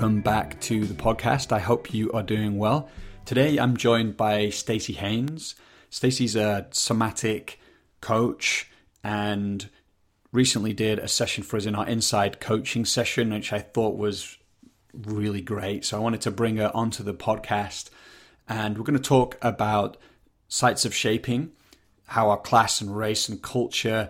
Welcome back to the podcast. I hope you are doing well. Today I'm joined by Staci Haines. Staci's a somatic coach and recently did a session for us in our inside coaching session, which I thought was really great. So I wanted to bring her onto the podcast and we're going to talk about sites of shaping, how our class and race and culture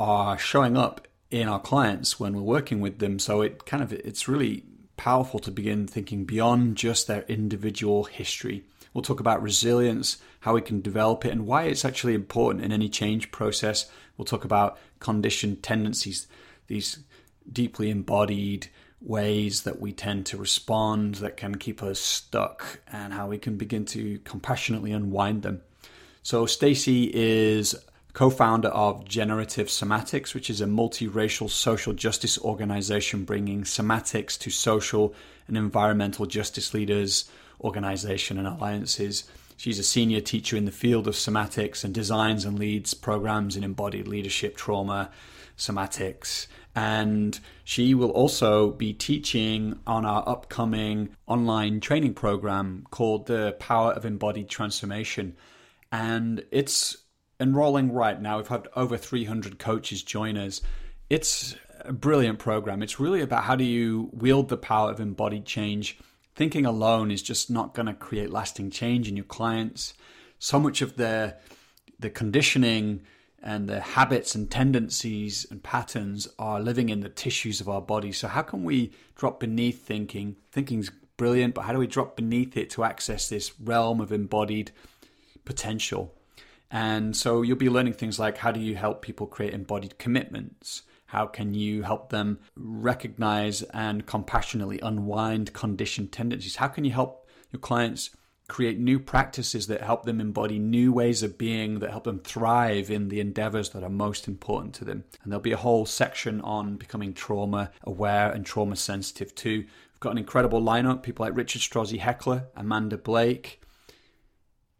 are showing up in our clients when we're working with them. So it kind of it's really powerful to begin thinking beyond just their individual history. We'll talk about resilience, how we can develop it, and why it's actually important in any change process. We'll talk about conditioned tendencies, these deeply embodied ways that we tend to respond that can keep us stuck, and how we can begin to compassionately unwind them. So, Staci is co founder of Generative Somatics, which is a multiracial social justice organization bringing somatics to social and environmental justice leaders, organization, and alliances. She's a senior teacher in the field of somatics and designs and leads programs in embodied leadership, trauma, somatics. And she will also be teaching on our upcoming online training program called The Power of Embodied Transformation. And it's enrolling right now. We've had over 300 coaches join us. It's a brilliant program. It's really about how do you wield the power of embodied change. Thinking alone is just not going to create lasting change in your clients. So much of the the conditioning and the habits and tendencies and patterns are living in the tissues of our body. So how can we drop beneath thinking? Thinking's brilliant, but how do we drop beneath it to access this realm of embodied potential? And so you'll be learning things like how do you help people create embodied commitments? How can you help them recognize and compassionately unwind conditioned tendencies? How can you help your clients create new practices that help them embody new ways of being that help them thrive in the endeavors that are most important to them? And there'll be a whole section on becoming trauma aware and trauma sensitive too. We've got an incredible lineup people like Richard Strozzi Heckler, Amanda Blake,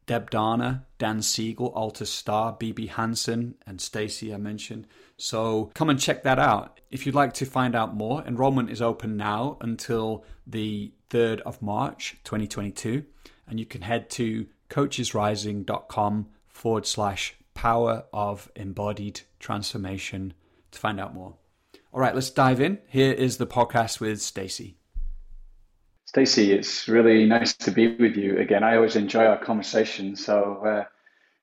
Deb Dana, Dan Siegel, Alta Starr, BB Hansen, and Staci I mentioned. So come and check that out. If you'd like to find out more, enrollment is open now until the 3rd of March 2022. And you can head to coachesrising.com forward slash power of embodied transformation to find out more. All right, let's dive in. Here is the podcast with Staci. Staci, it's really nice to be with you again. I always enjoy our conversation, so uh,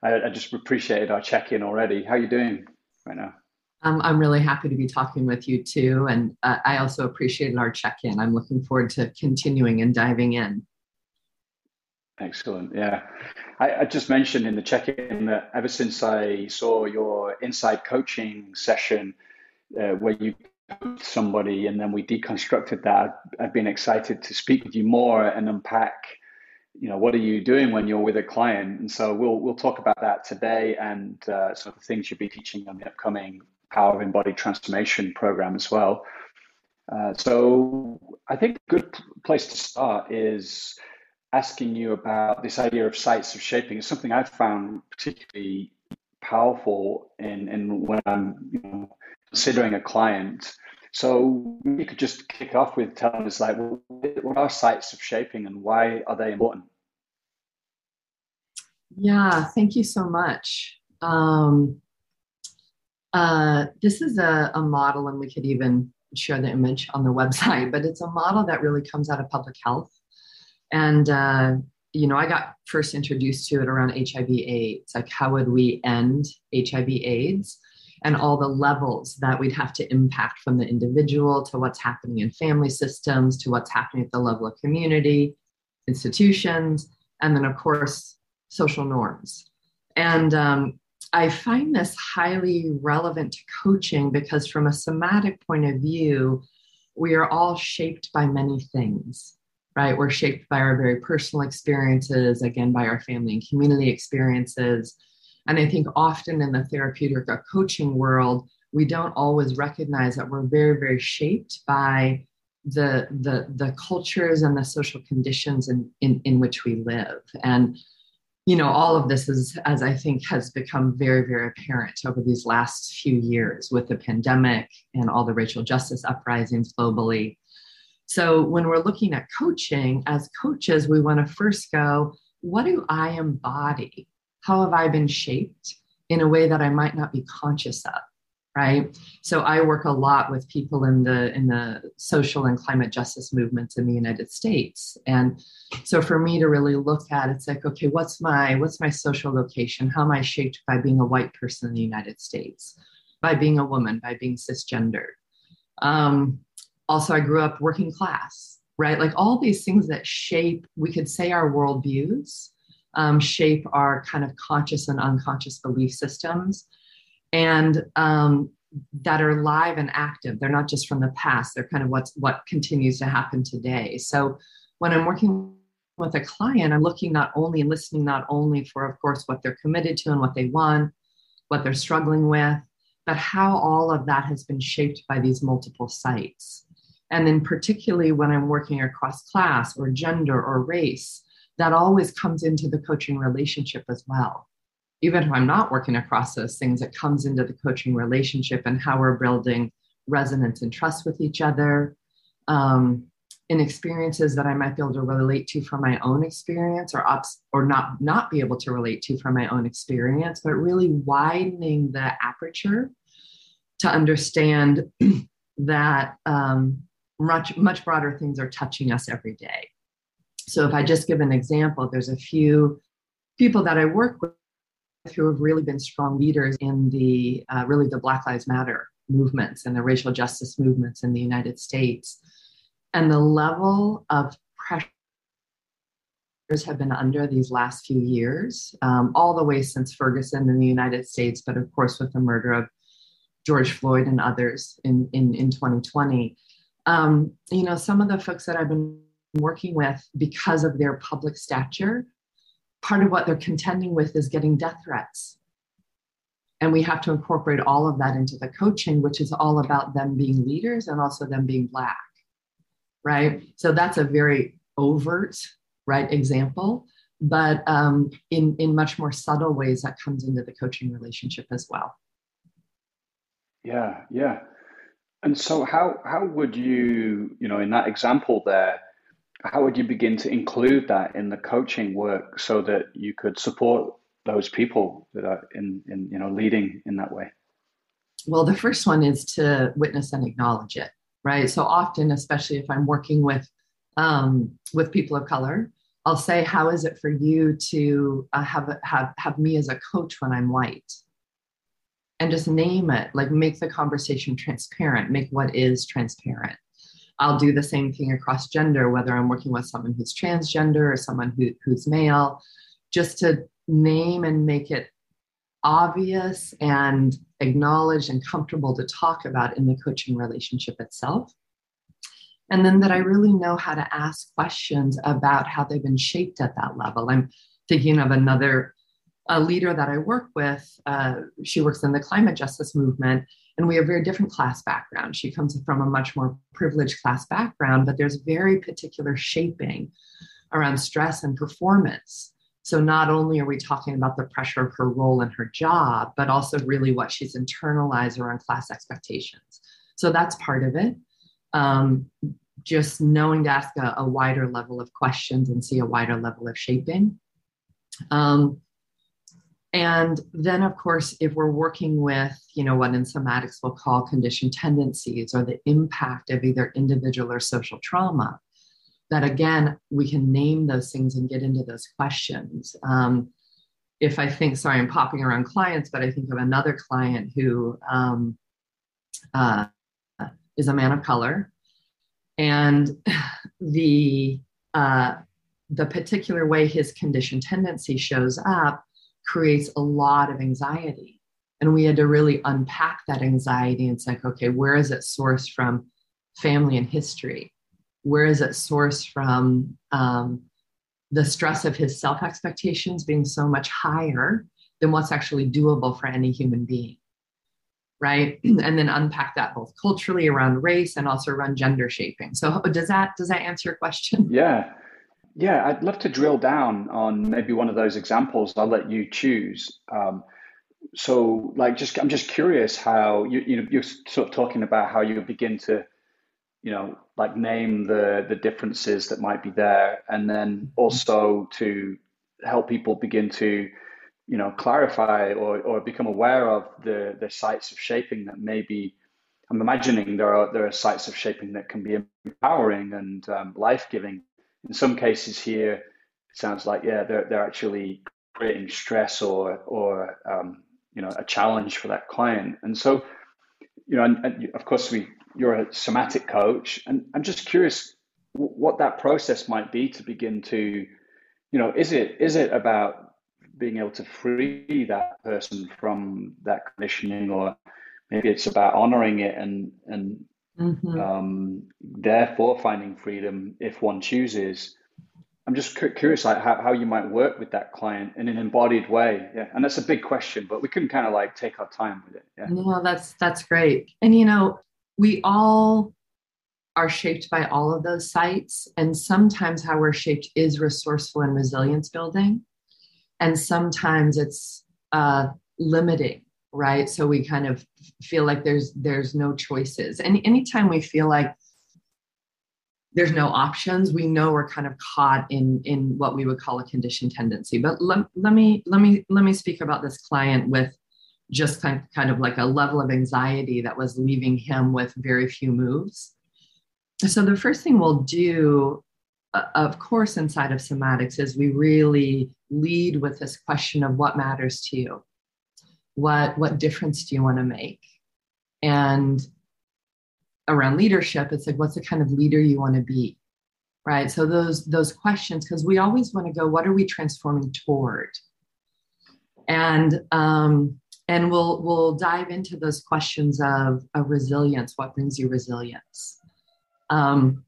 I, I, just appreciated our check-in already. How are you doing right now? Um, I'm really happy to be talking with you too, and uh, I also appreciated our check-in. I'm looking forward to continuing and diving in. Excellent. Yeah, I, I just mentioned in the check-in that ever since I saw your inside coaching session, uh, where you somebody and then we deconstructed that. I've been excited to speak with you more and unpack you know what are you doing when you're with a client? And so we'll we'll talk about that today and uh, sort of the things you'll be teaching on the upcoming power of embodied transformation program as well. Uh, so i think a good place to start is asking you about this idea of sites of shaping. It's something i've found particularly powerful in in when i'm you know, considering a client. So we could just kick off with telling us like, what are sites of shaping and why are they important? Yeah, thank you so much. Um, uh, this is a, a, model, and we could even share the image on the website, but it's a model that really comes out of public health. And, uh, you know, I got first introduced to it around HIV AIDS. Like, how would we end HIV AIDS? And all the levels that we'd have to impact from the individual to what's happening in family systems to what's happening at the level of community, institutions, and then, of course, social norms. And um, I find this highly relevant to coaching because, from a somatic point of view, we are all shaped by many things, right? We're shaped by our very personal experiences, again, by our family and community experiences and I think often in the therapeutic or coaching world, we don't always recognize that we're very, very shaped by the the the cultures and the social conditions in, in, in which we live. And you know, all of this is, as I think, has become very, very apparent over these last few years with the pandemic and all the racial justice uprisings globally. So when we're looking at coaching, as coaches, we want to first go, what do I embody? How have I been shaped in a way that I might not be conscious of? Right. So I work a lot with people in the in the social and climate justice movements in the United States. And so for me to really look at it's like, okay, what's my what's my social location? How am I shaped by being a white person in the United States, by being a woman, by being cisgendered? Um, also, I grew up working class, right? Like all these things that shape, we could say our worldviews, um, shape our kind of conscious and unconscious belief systems, and um, that are live and active. They're not just from the past. They're kind of what's what continues to happen today. So when I'm working with a client, I'm looking not only and listening not only for, of course, what they're committed to and what they want, what they're struggling with, but how all of that has been shaped by these multiple sites. And then, particularly when I'm working across class or gender or race, that always comes into the coaching relationship as well. Even if I'm not working across those things, it comes into the coaching relationship and how we're building resonance and trust with each other. Um, in experiences that I might be able to relate to from my own experience or ups or not not be able to relate to from my own experience, but really widening the aperture to understand that um, much much broader things are touching us every day so if i just give an example there's a few people that i work with who have really been strong leaders in the uh, really the black lives matter movements and the racial justice movements in the united states. And the level of pressure have been under these last few years um, all the way since ferguson in the united states but of course with the murder of george floyd and others in, in, in 2020 um, you know, some of the folks that I've been working with because of their public stature, part of what they're contending with is getting death threats. And we have to incorporate all of that into the coaching, which is all about them being leaders and also them being Black, right? So that's a very overt, right, example. But um, in, in much more subtle ways, that comes into the coaching relationship as well. Yeah, yeah. And so, how how would you, you know, in that example there, how would you begin to include that in the coaching work so that you could support those people that are in, in you know, leading in that way? Well, the first one is to witness and acknowledge it, right? So often, especially if I'm working with um, with people of color, I'll say, "How is it for you to uh, have have have me as a coach when I'm white?" and just name it, like make the conversation transparent, make what is transparent. I'll do the same thing across gender, whether I'm working with someone who's transgender or someone who, who's male, just to name and make it obvious and acknowledged and comfortable to talk about in the coaching relationship itself. And then that I really know how to ask questions about how they've been shaped at that level. I'm thinking of another a leader that I work with, uh, she works in the climate justice movement, and we have very different class background. She comes from a much more privileged class background, but there's very particular shaping around stress and performance. So not only are we talking about the pressure of her role in her job, but also really what she's internalized around class expectations. So that's part of it. Um, just knowing to ask a, a, wider level of questions and see a wider level of shaping. Um, and then, of course, if we're working with, you know, what in somatics we'll call conditioned tendencies or the impact of either individual or social trauma, that again, we can name those things and get into those questions. Um, if I think, sorry, I'm popping around clients, but I think of another client who um, uh, is a man of color, and the uh, the particular way his conditioned tendency shows up creates a lot of anxiety. And we had to really unpack that anxiety and say, okay, where is it sourced from family and history? Where is it sourced from um, the stress of his self expectations being so much higher than what's actually doable for any human being? Right. And then unpack that both culturally around race and also around gender shaping. So does that does that answer your question? Yeah. Yeah, I'd love to drill down on maybe one of those examples. I'll let you choose. Um, so, like, just I'm just curious how you you know you're sort of talking about how you begin to you know, like name the the differences that might be there, and then also to help people begin to, you know, clarify or, or become aware of the the sites of shaping that maybe. I'm imagining there are there are sites of shaping that can be empowering and um, life giving. In some cases, here it sounds like yeah, they're they're actually creating stress or or um, you know a challenge for that client. And so, you know, and, and of course we you're a somatic coach, and I'm just curious what that process might be to begin to, you know, is it is it about being able to free that person from that conditioning, or maybe it's about honoring it and and mm-hmm. um, therefore finding freedom if one chooses. I'm just curious, like how, how you might work with that client in an embodied way. Yeah, and that's a big question, but we can kind of like take our time with it. Yeah, no, that's that's great. And you know, we all are shaped by all of those sites. And sometimes how we're shaped is resourceful and resilience building. And sometimes it's uh, limiting, right? So we kind of feel like there's there's no choices. And anytime we feel like there's no options, we know we're kind of caught in in what we would call a conditioned tendency. But let, let me let me let me speak about this client with just kind of, kind of like a level of anxiety that was leaving him with very few moves. So, the first thing we'll do, uh, of course, inside of somatics is we really lead with this question of what matters to you. What, what difference do you want to make? And around leadership, it's like, what's the kind of leader you want to be? Right. So those those questions, because we always want to go, what are we transforming toward? And um, and we'll we'll dive into those questions of, of resilience what brings you resilience um,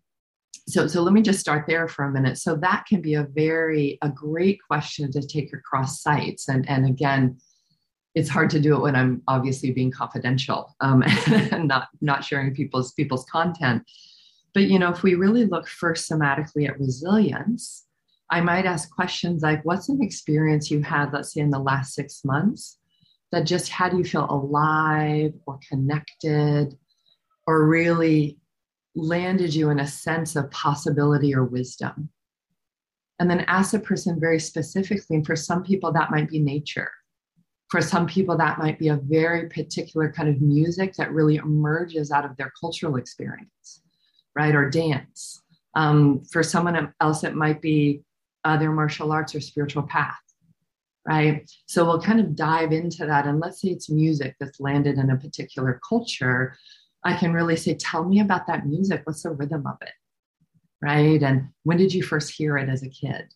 so so let me just start there for a minute so that can be a very a great question to take across sites and and again it's hard to do it when i'm obviously being confidential um, and not not sharing people's people's content but you know if we really look first somatically at resilience i might ask questions like what's an experience you had let's say in the last six months that just do you feel alive or connected or really landed you in a sense of possibility or wisdom. And then ask a person very specifically, and for some people, that might be nature. For some people, that might be a very particular kind of music that really emerges out of their cultural experience, right? Or dance. Um, for someone else, it might be uh, their martial arts or spiritual path right? So we'll kind of dive into that. And let's say it's music that's landed in a particular culture. I can really say, tell me about that music. What's the rhythm of it? Right. And when did you first hear it as a kid?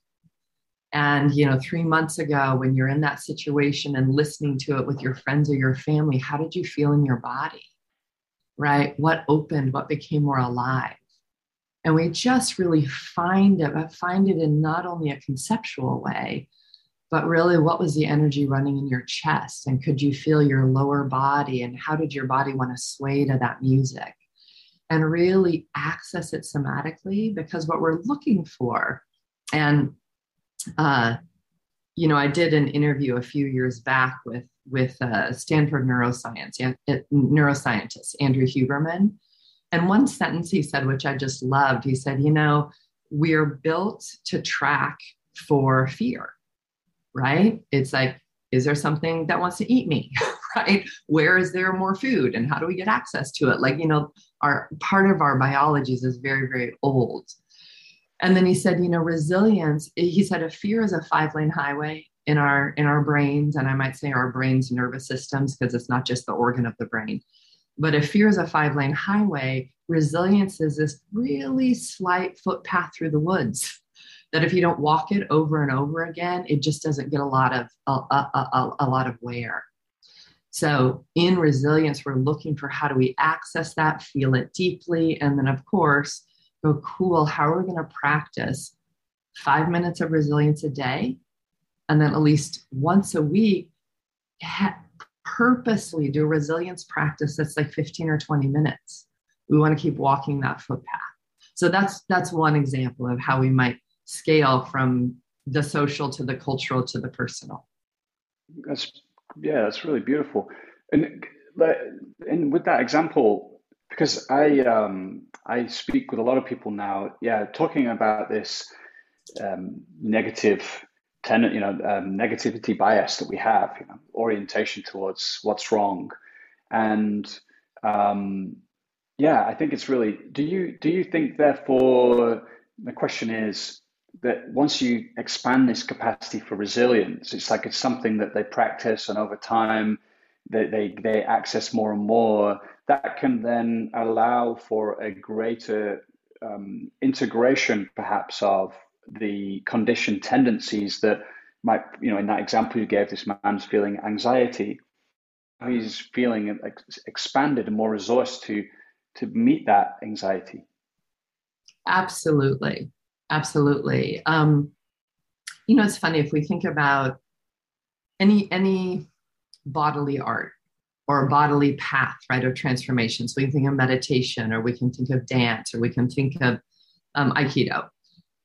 And, you know, three months ago, when you're in that situation and listening to it with your friends or your family, how did you feel in your body? Right? What opened? What became more alive? And we just really find it, but find it in not only a conceptual way, but really what was the energy running in your chest and could you feel your lower body and how did your body want to sway to that music and really access it somatically because what we're looking for and uh, you know i did an interview a few years back with with uh, stanford neuroscience uh, neuroscientist andrew huberman and one sentence he said which i just loved he said you know we're built to track for fear right? It's like, is there something that wants to eat me? right? Where is there more food and how do we get access to it? Like, you know, our part of our biologies is very, very old. And then he said, you know, resilience, eh, he said a fear is a five lane highway in our in our brains and I might say our brains nervous systems because it's not just the organ of the brain. But if fear is a five lane highway, resilience is this really slight footpath through the woods that if you don't walk it over and over again, it just doesn't get a lot of a, a, a, a lot of wear. So in resilience, we're looking for how do we access that, feel it deeply, and then of course, go cool. How are we going to practice five minutes of resilience a day, and then at least once a week, ha- purposely do a resilience practice that's like 15 or 20 minutes. We want to keep walking that footpath. So that's that's one example of how we might scale from the social to the cultural to the personal. That's yeah, that's really beautiful. And and with that example, because I um, I speak with a lot of people now. Yeah, talking about this um, negative tenant, you know, um, negativity bias that we have, you know, orientation towards what's wrong, and um, yeah, I think it's really. Do you do you think therefore the question is that once you expand this capacity for resilience, it's like it's something that they practice and over time they, they, they access more and more, that can then allow for a greater um, integration perhaps of the conditioned tendencies that might, you know, in that example you gave, this man's feeling anxiety, he's feeling expanded and more resourced to to meet that anxiety. Absolutely, absolutely. Um, you know, it's funny if we think about any any bodily art or a bodily path, right, of transformation. So we can think of meditation, or we can think of dance, or we can think of um, Aikido.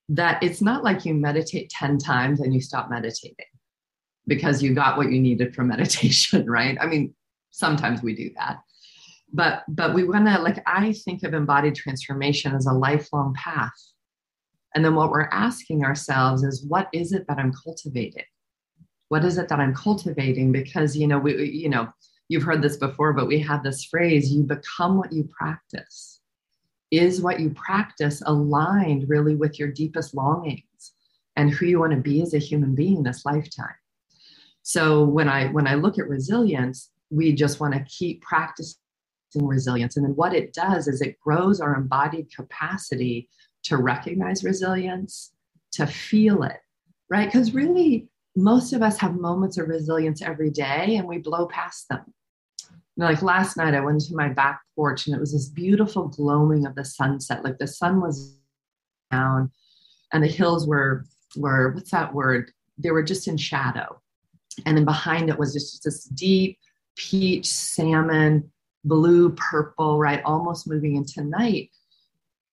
That it's not like you meditate 10 times and you stop meditating because you got what you needed for meditation, right? I mean, sometimes we do that. But but we want to like I think of embodied transformation as a lifelong path. And then what we're asking ourselves is what is it that I'm cultivating? what is it that i'm cultivating because you know we you know you've heard this before but we have this phrase you become what you practice. Is what you practice aligned really with your deepest longings and who you want to be as a human being this lifetime? So when i when i look at resilience we just want to keep practicing resilience. And then what it does is it grows our embodied capacity to recognize resilience to feel it right? Because really most of us have moments of resilience every day and we blow past them. You know, like last night, I went to my back porch and it was this beautiful glowing of the sunset. Like the sun was down and the hills were, were what's that word? They were just in shadow. And then behind it was just this deep peach, salmon, blue, purple, right? Almost moving into night.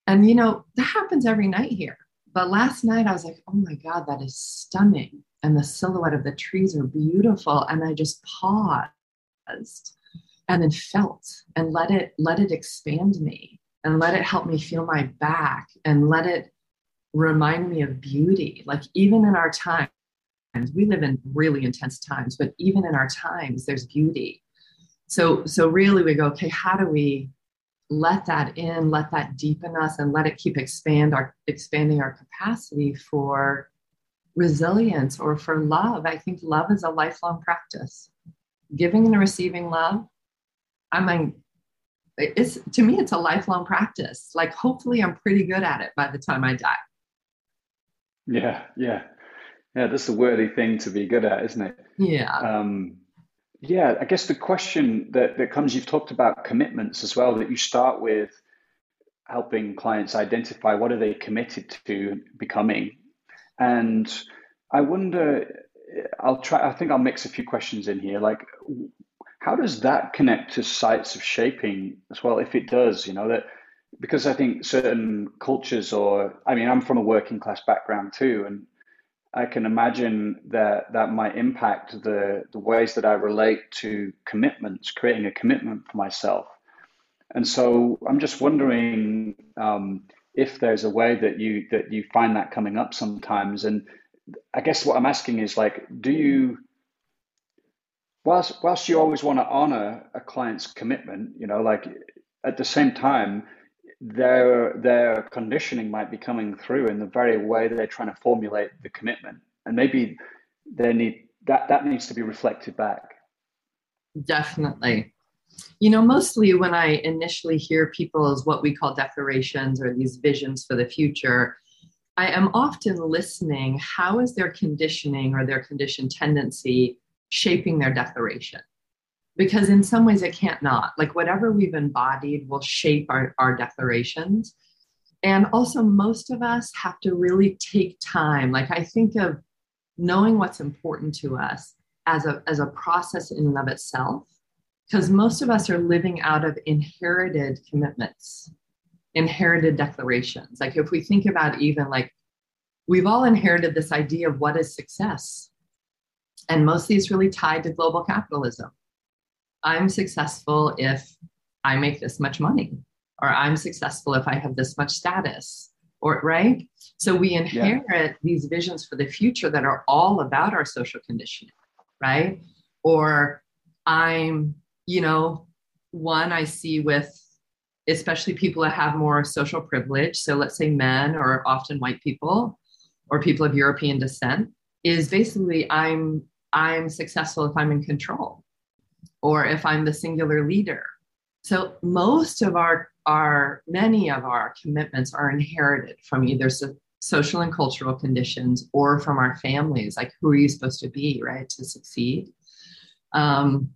And, you know, that happens every night here. But last night I was like, oh my God, that is stunning. And the silhouette of the trees are beautiful and i just paused and then felt and let it let it expand me and let it help me feel my back and let it remind me of beauty. Like even in our times we live in really intense times but even in our times there's beauty. So so really we go okay how do we let that in let that deepen us and let it keep expand our expanding our capacity for resilience or for love. I think love is a lifelong practice. Giving and receiving love, I mean, it's to me, it's a lifelong practice. Like, hopefully, I'm pretty good at it by the time I die. Yeah, yeah, yeah. That's a worthy thing to be good at, isn't it? Yeah. Um, yeah, I guess the question that, that comes, you've talked about commitments as well, that you start with helping clients identify what are they committed to becoming and I wonder, I'll try, I think I'll mix a few questions in here. Like, how does that connect to sites of shaping as well? If it does, you know, that because I think certain cultures, or I mean, I'm from a working class background too, and I can imagine that that might impact the, the ways that I relate to commitments, creating a commitment for myself. And so I'm just wondering um, if there's a way that you that you find that coming up sometimes and i guess what i'm asking is like do you whilst whilst you always want to honor a client's commitment you know like at the same time their their conditioning might be coming through in the very way that they're trying to formulate the commitment and maybe they need that that needs to be reflected back definitely you know, mostly when I initially hear people's what we call declarations or these visions for the future, I am often listening. How is their conditioning or their conditioned tendency shaping their declaration? Because in some ways it can't not. Like whatever we've embodied will shape our, our declarations. And also, most of us have to really take time. Like I think of knowing what's important to us as a, as a process in and of itself because most of us are living out of inherited commitments, inherited declarations. Like if we think about even like we've all inherited this idea of what is success. And mostly it's really tied to global capitalism. I'm successful if I make this much money, or I'm successful if I have this much status, or right? So we inherit yeah. these visions for the future that are all about our social conditioning, right? Or I'm, you know, one I see with especially people that have more social privilege. So let's say men or often white people or people of European descent is basically I'm I'm successful if I'm in control or if I'm the singular leader. So most of our our many of our commitments are inherited from either so, social and cultural conditions or from our families. Like who are you supposed to be right to succeed? Um,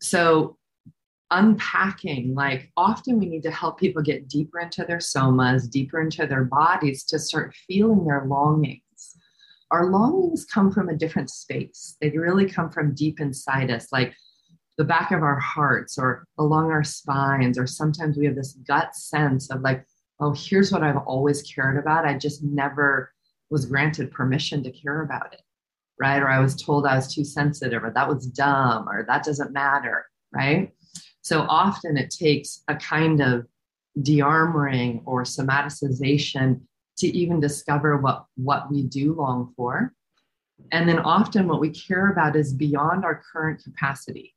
so unpacking like often we need to help people get deeper into their somas deeper into their bodies to start feeling their longings. Our longings come from a different space. They really come from deep inside us. Like the back of our hearts or along our spines or sometimes we have this gut sense of like oh here's what i've always cared about. I just never was granted permission to care about it right? Or i was told i was too sensitive or that was dumb or that doesn't matter right? So often it takes a kind of de-armoring or somaticization to even discover what, what we do long for. And then often what we care about is beyond our current capacity,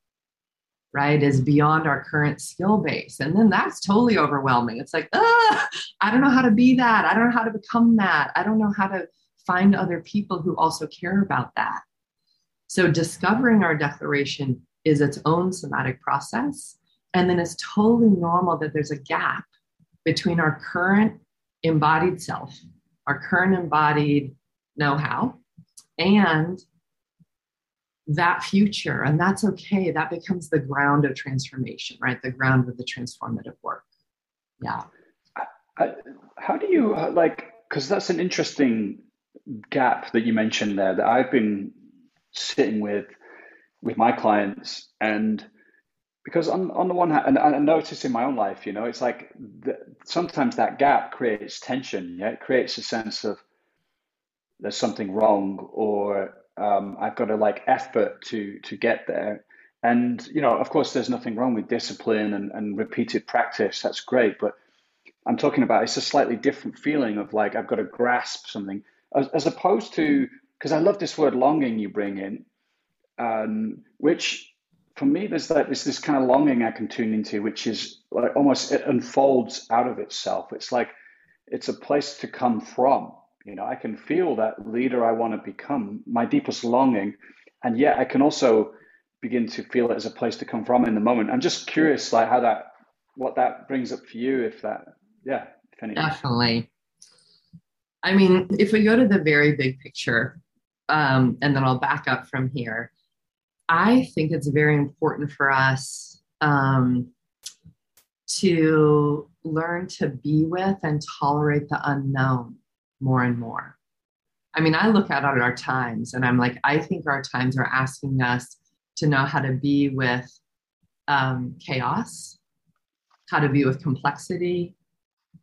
right? Is beyond our current skill base. And then that's totally overwhelming. It's like, I don't know how to be that. I don't know how to become that. I don't know how to find other people who also care about that. So discovering our declaration is its own somatic process. And then it's totally normal that there's a gap between our current embodied self, our current embodied know how, and that future. And that's okay. That becomes the ground of transformation, right? The ground of the transformative work. Yeah. I, how do you uh, like, because that's an interesting gap that you mentioned there that I've been sitting with with my clients and because on, on the one hand and i notice in my own life you know it's like the, sometimes that gap creates tension yeah it creates a sense of there's something wrong or um, i've got to like effort to to get there and you know of course there's nothing wrong with discipline and, and repeated practice that's great but i'm talking about it's a slightly different feeling of like i've got to grasp something as, as opposed to because i love this word longing you bring in um, which for me there's that there's this kind of longing I can tune into, which is like almost it unfolds out of itself. It's like it's a place to come from. You know, I can feel that leader I want to become, my deepest longing, and yet I can also begin to feel it as a place to come from in the moment. I'm just curious, like how that, what that brings up for you, if that, yeah, if. Definitely. I mean, if we go to the very big picture, um, and then I'll back up from here. I think it's very important for us um, to learn to be with and tolerate the unknown more and more. I mean, I look out at our times and I'm like, I think our times are asking us to know how to be with um, chaos, how to be with complexity,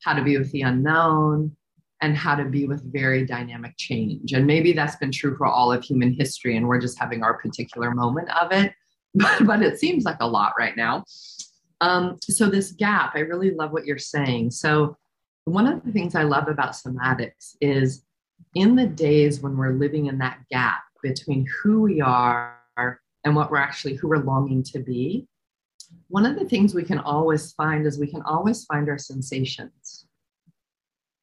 how to be with the unknown, and how to be with very dynamic change. And maybe that's been true for all of human history, and we're just having our particular moment of it. But, it seems like a lot right now. Um, so, this gap, I really love what you're saying. So, one of the things I love about somatics is in the days when we're living in that gap between who we are and what we're actually, who we're longing to be, one of the things we can always find is we can always find our sensations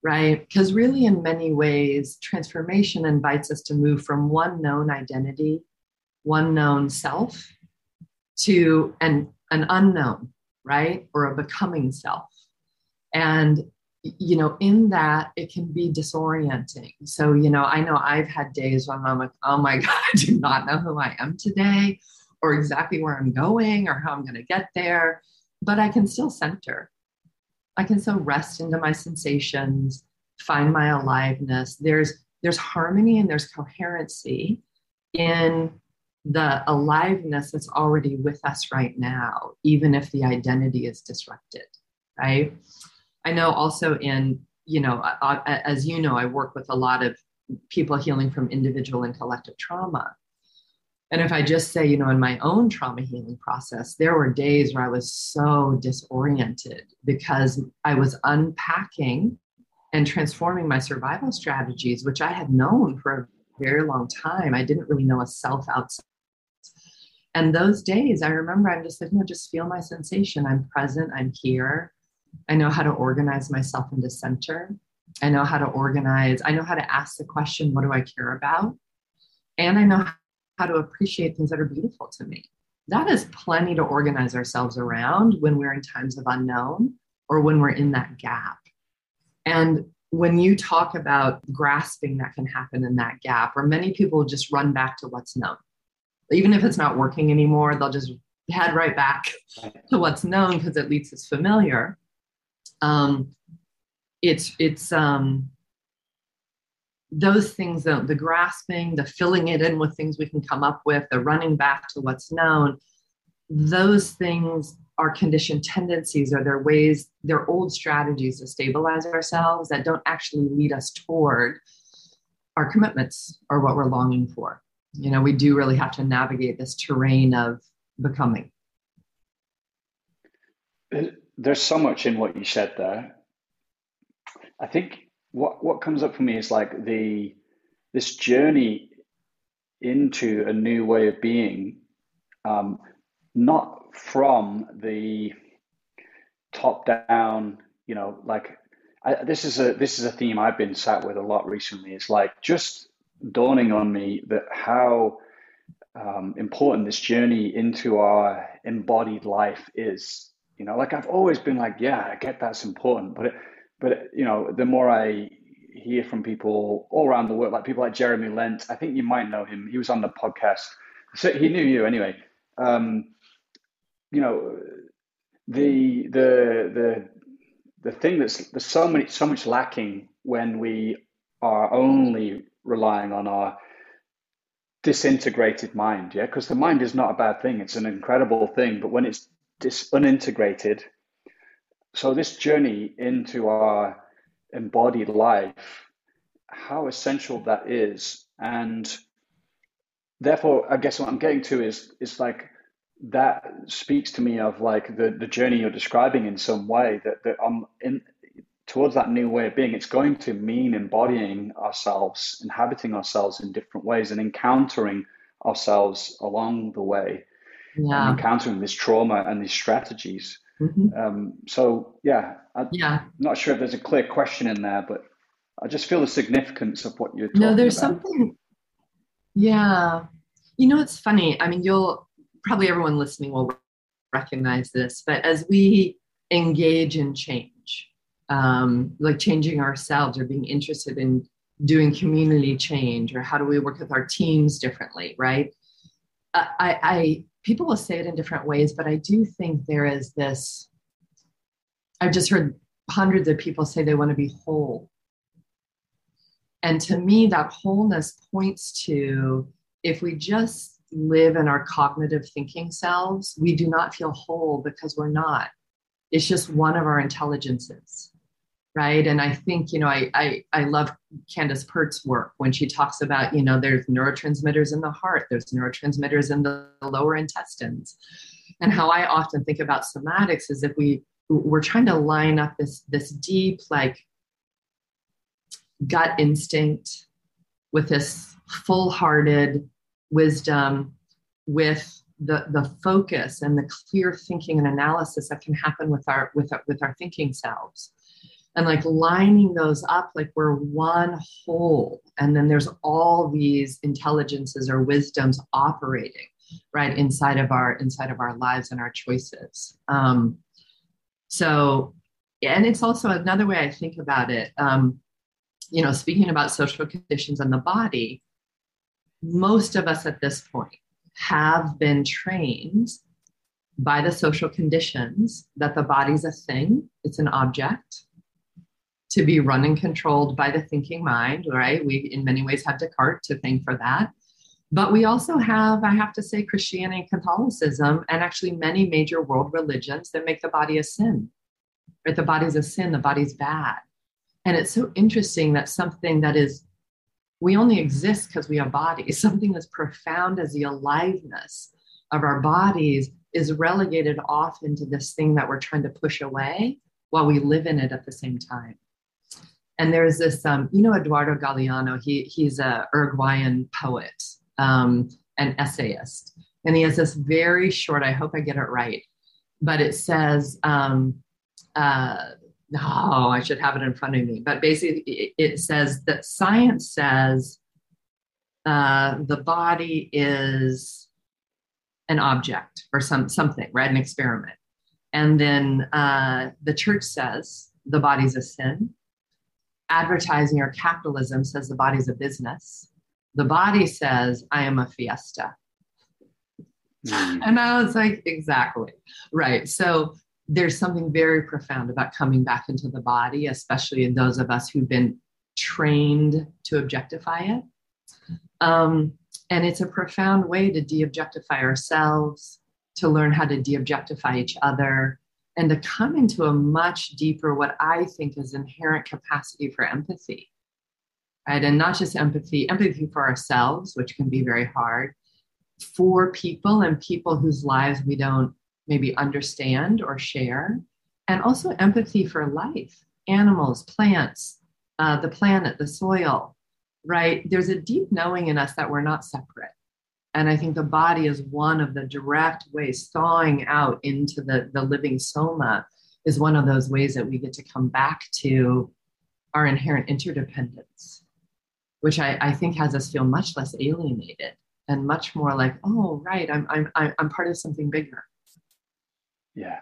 right? Because really, in many ways, transformation invites us to move from one known identity, one known self, to an, an unknown, right? Or a becoming self. And, you know, in that, it can be disorienting. So, you know, I know I've had days when I'm like, oh my God, I do not know who I am today or exactly where I'm going or how I'm going to get there, but I can still center I can still rest into my sensations, find my aliveness. There's there's harmony and there's coherency in the aliveness that's already with us right now, even if the identity is disrupted, right? I know also in, you know, as you know, I work with a lot of people healing from individual and collective trauma. And if I just say, you know, in my own trauma healing process, there were days where I was so disoriented because I was unpacking and transforming my survival strategies, which I had known for a very long time. I didn't really know a self outside. And those days, I remember I'm just like, no, just feel my sensation. I'm present, I'm here. I know how to organize myself into center. I know how to organize. I know how to ask the question, what do I care about? And I know how to appreciate things that are beautiful to me. That is plenty to organize ourselves around when we're in times of unknown or when we're in that gap. And when you talk about grasping that can happen in that gap, or many people just run back to what's known. Even if it's not working anymore, they'll just head right back to what's known because at least it's familiar. Um, it's it's um, those things, the, the grasping, the filling it in with things we can come up with, the running back to what's known. Those things are conditioned tendencies or they're ways, they're old strategies to stabilize ourselves that don't actually lead us toward our commitments or what we're longing for. You know, we do really have to navigate this terrain of becoming. There's so much in what you said there. I think what what comes up for me is like the this journey into a new way of being, um, not from the top down, you know, like I, this is a this is a theme I've been sat with a lot recently. It's like just dawning on me that how um, important this journey into our embodied life is. You know, like I've always been like, yeah, I get that's important, but it, but you know, the more I hear from people all around the world, like people like Jeremy Lent, I think you might know him. He was on the podcast, so he knew you anyway. Um, you know, the the the the thing that's there's so many so much lacking when we are only relying on our disintegrated mind yeah because the mind is not a bad thing it's an incredible thing but when it's dis- unintegrated. So this journey into our embodied life how essential that is. And therefore i guess what i'm getting to is is like that speaks to me of like the the journey you're describing in some way that that i'm in towards that new way of being it's going to mean embodying ourselves inhabiting ourselves in different ways and encountering ourselves along the way yeah. encountering this trauma and these strategies Mm-hmm. Um, so yeah, I, yeah. not sure if there's a clear question in there, but I just feel the significance of what you're. no, there's about. something. Yeah, you know, it's funny. I mean, you'll probably everyone listening will recognize this, but as we engage in change, um, like changing ourselves or being interested in doing community change or how do we work with our teams differently, right? I, I people will say it in different ways, but I do think there is this. I've just heard hundreds of people say they want to be whole. And to me, that wholeness points to if we just live in our cognitive thinking selves, we do not feel whole because we're not. It's just one of our intelligences right? And i think you know i i, I love candace pert's work when she talks about you know there's neurotransmitters in the heart there's neurotransmitters in the lower intestines. And how i often think about somatics is if we we're trying to line up this this deep like gut instinct with this full-hearted wisdom with the the focus and the clear thinking and analysis that can happen with our with our, with our thinking selves and like lining those up like we're one whole and then there's all these intelligences or wisdoms operating right inside of our inside of our lives and our choices. Um, so and it's also another way i think about it um, you know speaking about social conditions and the body most of us at this point have been trained by the social conditions that the body's a thing it's an object to be run and controlled by the thinking mind, right? We, in many ways, have Descartes to thank for that. But we also have, I have to say, Christianity and Catholicism, and actually many major world religions that make the body a sin. Right? The body's a sin, the body's bad. And it's so interesting that something that is we only exist because we have bodies. Something as profound as the aliveness of our bodies is relegated off into this thing that we're trying to push away while we live in it at the same time. And there's this, um, you know, Eduardo Galeano, he, he's a Uruguayan poet um, and essayist. And he has this very short, I hope I get it right, but it says, um, uh, oh, I should have it in front of me. But basically, it says that science says uh, the body is an object or some something, right? An experiment. And then uh, the church says the body's a sin. Advertising or capitalism says the body's a business. The body says, I am a fiesta. Mm. And I was like, exactly. Right. So there's something very profound about coming back into the body, especially in those of us who've been trained to objectify it. Um, and it's a profound way to de objectify ourselves, to learn how to de objectify each other, and to come into a much deeper, what I think is inherent capacity for empathy. Right? And not just empathy, empathy for ourselves, which can be very hard, for people and people whose lives we don't maybe understand or share, and also empathy for life, animals, plants, uh, the planet, the soil, right? There's a deep knowing in us that we're not separate. And I think the body is one of the direct ways, thawing out into the, the living soma is one of those ways that we get to come back to our inherent interdependence, which I, I think has us feel much less alienated and much more like, oh, right, I'm, I'm, I'm part of something bigger. Yeah.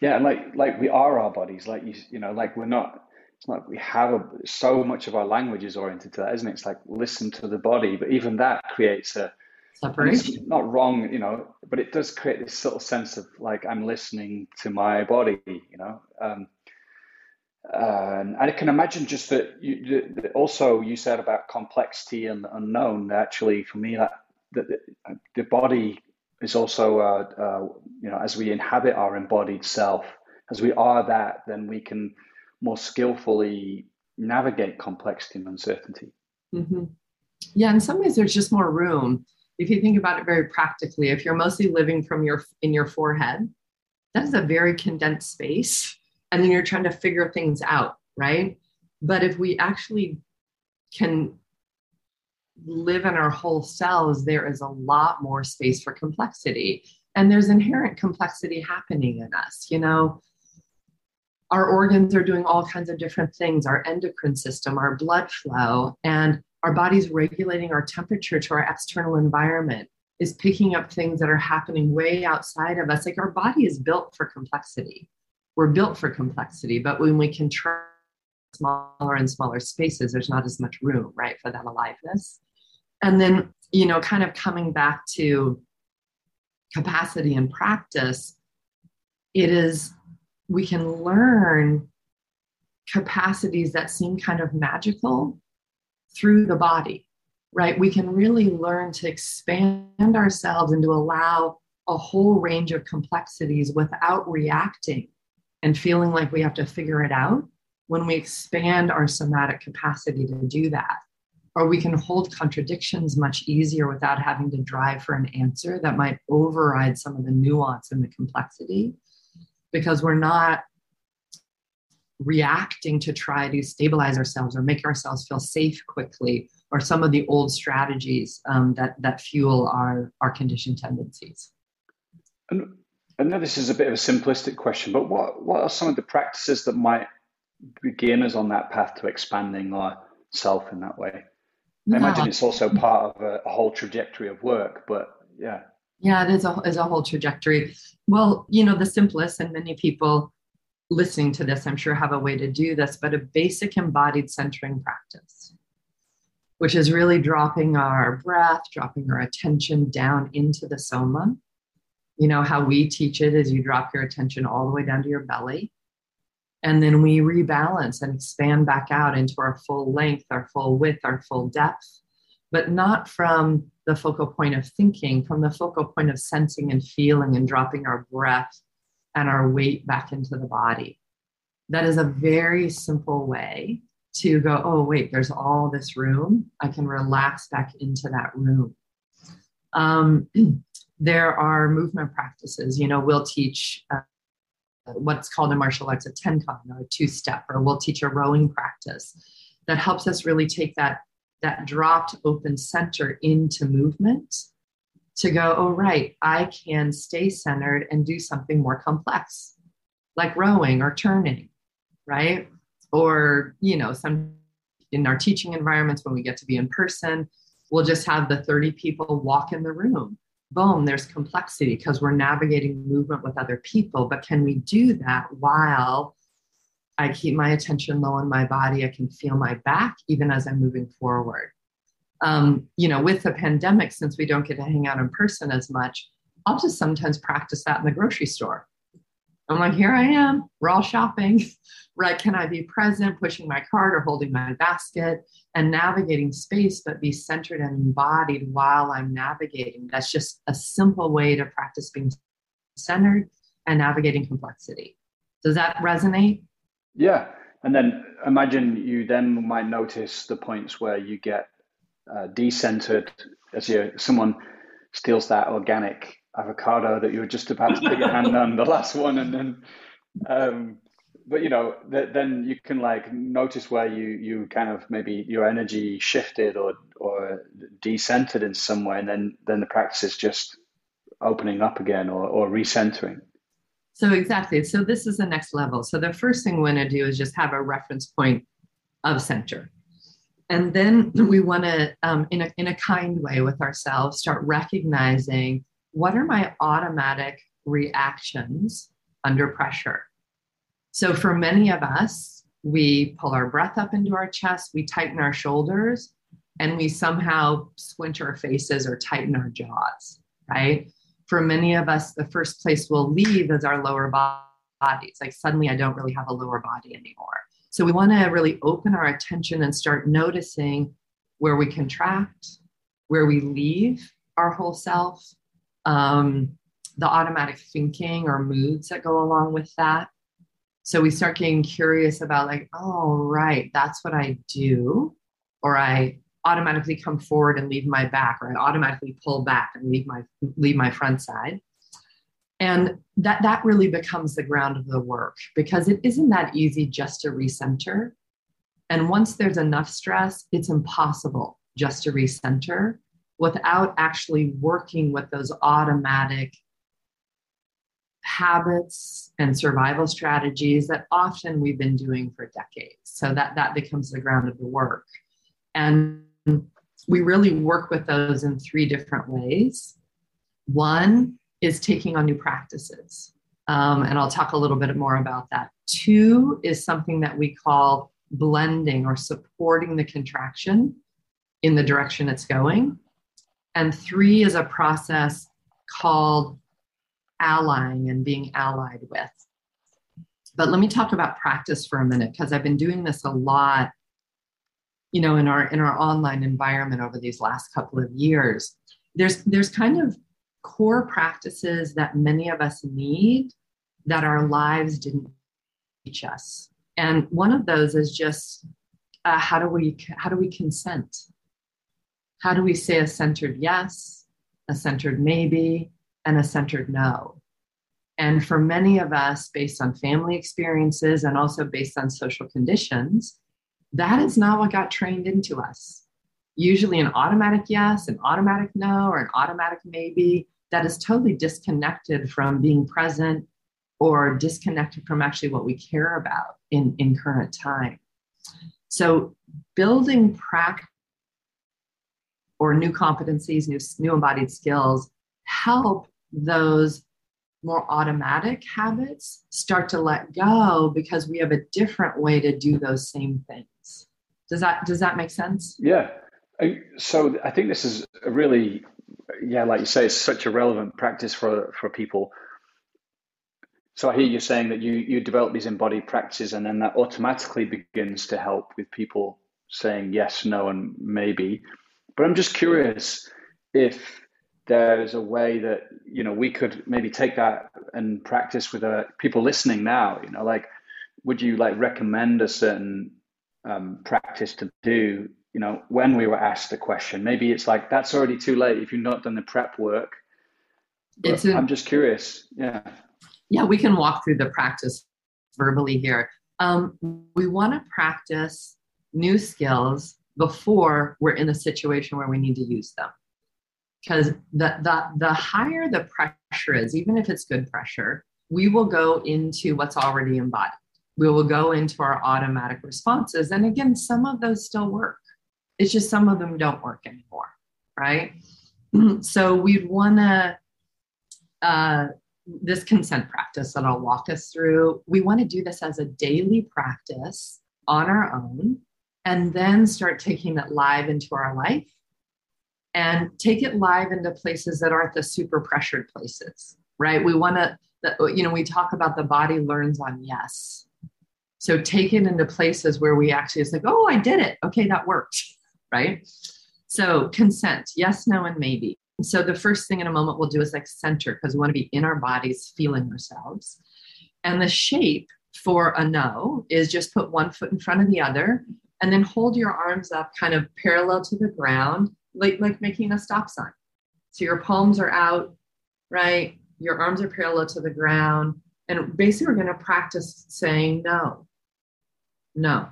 Yeah. And like, like we are our bodies, like you, you know, like we're not, it's like we have a, so much of our language is oriented to that, isn't it? It's like listen to the body, but even that creates a separation. Not wrong, you know, but it does create this subtle sense of like I'm listening to my body, you know. Um, and I can imagine just that. You, that also, you said about complexity and unknown. Actually, for me, that, that the body is also, uh, uh, you know, as we inhabit our embodied self, as we are that, then we can more skillfully navigate complexity and uncertainty. Mm-hmm. Yeah, in some ways, there's just more room. If you think about it very practically, if you're mostly living from your in your forehead, that is a very condensed space, and then you're trying to figure things out, right? But if we actually can live in our whole selves, there is a lot more space for complexity. And there's inherent complexity happening in us. You know, our organs are doing all kinds of different things our endocrine system, our blood flow, and our body's regulating our temperature to our external environment is picking up things that are happening way outside of us. Like our body is built for complexity. We're built for complexity, but when we can try smaller and smaller spaces, there's not as much room, right, for that aliveness and then you know kind of coming back to capacity and practice it is we can learn capacities that seem kind of magical through the body right? We can really learn to expand ourselves and to allow a whole range of complexities without reacting and feeling like we have to figure it out when we expand our somatic capacity to do that. Or we can hold contradictions much easier without having to drive for an answer that might override some of the nuance and the complexity because we're not reacting to try to stabilize ourselves or make ourselves feel safe quickly or some of the old strategies um, that that fuel our our conditioned tendencies and I know this is a bit of a simplistic question, but what, what are some of the practices that might begin us on that path to expanding our self in that way? I imagine it's also part of a, a, whole trajectory of work, but yeah. Yeah, it is a, is a whole trajectory. Well, you know, the simplest, and many people listening to this, I'm sure, have a way to do this, but a basic embodied centering practice, which is really dropping our breath, dropping our attention down into the soma. You know, how we teach it is you drop your attention all the way down to your belly and then we rebalance and expand back out into our full length, our full width, our full depth, but not from the focal point of thinking, from the focal point of sensing and feeling and dropping our breath and our weight back into the body. That is a very simple way to go, oh, wait, there's all this room. I can relax back into that room. Um, there are movement practices. You know, we'll teach uh, what's called in martial arts a tenkan or a two step, or we'll teach a rowing practice that helps us really take that that dropped open center into movement to go, oh, right, I can stay centered and do something more complex, like rowing or turning, right? Or, you know, some in our teaching environments when we get to be in person, we'll just have the 30 people walk in the room. Boom, there's complexity because we're navigating movement with other people. But can we do that while I keep my attention low on my body? I can feel my back even as I'm moving forward. Um, you know, with the pandemic, since we don't get to hang out in person as much, I'll just sometimes practice that in the grocery store. I'm like, here I am, we're all shopping, right? Can I be present, pushing my cart or holding my basket and navigating space, but be centered and embodied while I'm navigating? That's just a simple way to practice being centered and navigating complexity. Does that resonate? Yeah. And then imagine you then might notice the points where you get uh, decentered as you someone steals that organic avocado that you were just about to put your hand on the last one and then um, but you know th- then you can like notice where you you kind of maybe your energy shifted or or decentered in some way and then then the practice is just opening up again or, or recentering. So exactly. So this is the next level. So the first thing we want to do is just have a reference point of center and then we want to um, in, a, in a kind way with ourselves start recognizing what are my automatic reactions under pressure? So, for many of us, we pull our breath up into our chest, we tighten our shoulders, and we somehow squint our faces or tighten our jaws, right? For many of us, the first place we'll leave is our lower bodies. Like, suddenly, I don't really have a lower body anymore. So, we want to really open our attention and start noticing where we contract, where we leave our whole self, um, the automatic thinking or moods that go along with that. So we start getting curious about, like, oh, right, that's what I do. Or I automatically come forward and leave my back, or I automatically pull back and leave my leave my front side. And that that really becomes the ground of the work because it isn't that easy just to recenter. And once there's enough stress, it's impossible just to recenter without actually working with those automatic habits and survival strategies that often we've been doing for decades. So that that becomes the ground of the work. And we really work with those in three different ways. One is taking on new practices. Um, and I'll talk a little bit more about that. Two is something that we call blending or supporting the contraction in the direction it's going. And three is a process called allying and being allied with. But let me talk about practice for a minute because I've been doing this a lot, you know, in our in our online environment over these last couple of years. There's there's kind of core practices that many of us need that our lives didn't teach us. And one of those is just uh, how do we how do we consent? How do we say a centered yes, a centered maybe, and a centered no? And for many of us, based on family experiences and also based on social conditions, that is not what got trained into us. Usually, an automatic yes, an automatic no, or an automatic maybe that is totally disconnected from being present or disconnected from actually what we care about in, in current time. So, building practice or new competencies, new, new embodied skills help those more automatic habits start to let go because we have a different way to do those same things. Does that does that make sense? Yeah. So I think this is a really, yeah, like you say, it's such a relevant practice for for people. So I hear you saying that you you develop these embodied practices, and then that automatically begins to help with people saying yes, no, and maybe. But I'm just curious if there's a way that you know we could maybe take that and practice with uh, people listening now. You know, like would you like recommend a certain um, practice to do. You know, when we were asked a question, maybe it's like that's already too late if you've not done the prep work. But i am just curious. Yeah. Yeah, we can walk through the practice verbally here. Um, we want to practice new skills before we're in a situation where we need to use them. Because the, the, the higher the pressure is, even if it's good pressure, we will go into what's already embodied we will go into our automatic responses. And again, some of those still work. It's just some of them don't work anymore, right? so we'd want to, uh, this consent practice that I'll walk us through, we want to do this as a daily practice on our own and then start taking it live into our life and take it live into places that aren't the super pressured places, right? We want to, you know, we talk about the body learns on yes so take it into places where we actually it's like, oh, I did it. Okay, that worked. Right. So consent, yes, no, and maybe. So the first thing in a moment we'll do is like center because we want to be in our bodies feeling ourselves. And the shape for a no is just put one foot in front of the other and then hold your arms up kind of parallel to the ground, like, like making a stop sign. So your palms are out, right? Your arms are parallel to the ground. And basically, we're going to practice saying no. No.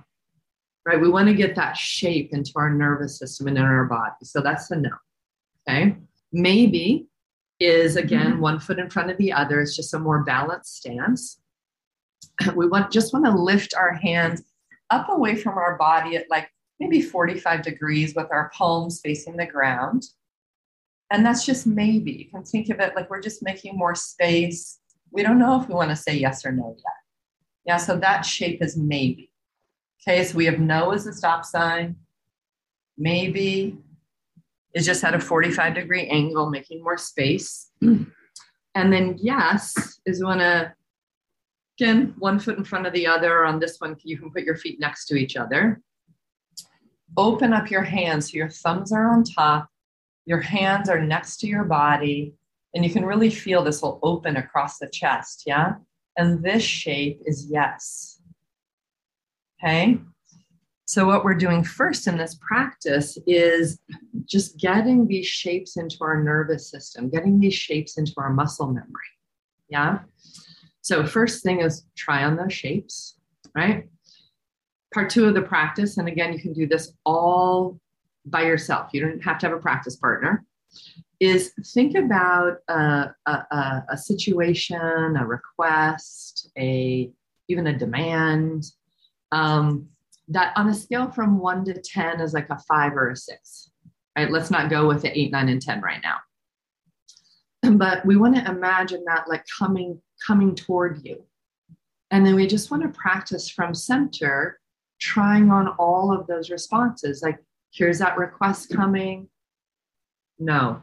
Right? We want to get that shape into our nervous system and in our body. So that's the no. Okay. Maybe is again mm-hmm. one foot in front of the other. It's just a more balanced stance. We want just want to lift our hands up away from our body at like maybe 45 degrees with our palms facing the ground. And that's just maybe. You can think of it like we're just making more space. We don't know if we want to say yes or no yet. Yeah, so that shape is maybe. Okay, so we have no as a stop sign. Maybe is just at a 45 degree angle, making more space. Mm. And then yes is when a again, one foot in front of the other. On this one, you can put your feet next to each other. Open up your hands so your thumbs are on top, your hands are next to your body, and you can really feel this will open across the chest. Yeah. And this shape is yes. Okay. So, what we're doing first in this practice is just getting these shapes into our nervous system, getting these shapes into our muscle memory. Yeah. So, first thing is try on those shapes, right? Part two of the practice, and again, you can do this all by yourself, you don't have to have a practice partner, is think about a, a, a situation, a request, a even a demand, um, that on a scale from one to 10 is like a five or a six, right? Let's not go with the eight, nine, and 10 right now. But we want to imagine that like coming, coming toward you. And then we just want to practice from center, trying on all of those responses. Like, here's that request coming. No.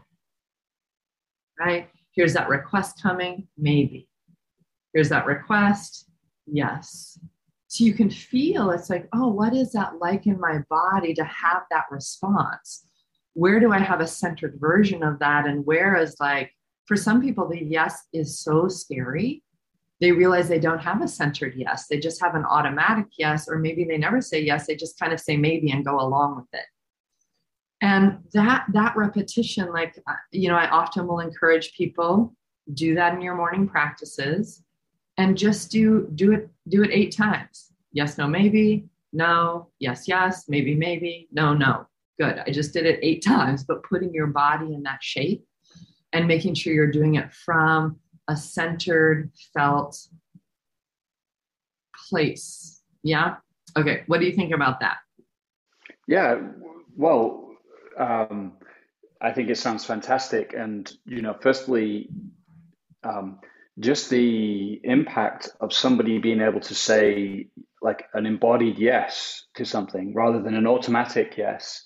Right? Here's that request coming. Maybe. Here's that request. Yes. So you can feel it's like, oh, what is that like in my body to have that response? Where do I have a centered version of that? And where is like, for some people, the yes is so scary. They realize they don't have a centered yes. They just have an automatic yes, or maybe they never say yes. They just kind of say maybe and go along with it. And that that repetition, like uh, you know, I often will encourage people do that in your morning practices and just do do it do it eight times. Yes no maybe. No yes yes maybe maybe. No no. Good. I just did it eight times but putting your body in that shape and making sure you're doing it from a centered felt place. Yeah? Okay what do you think about that? Yeah well um, i think it sounds fantastic. And you know firstly um, just the impact of somebody being able to say like an embodied yes to something rather than an automatic yes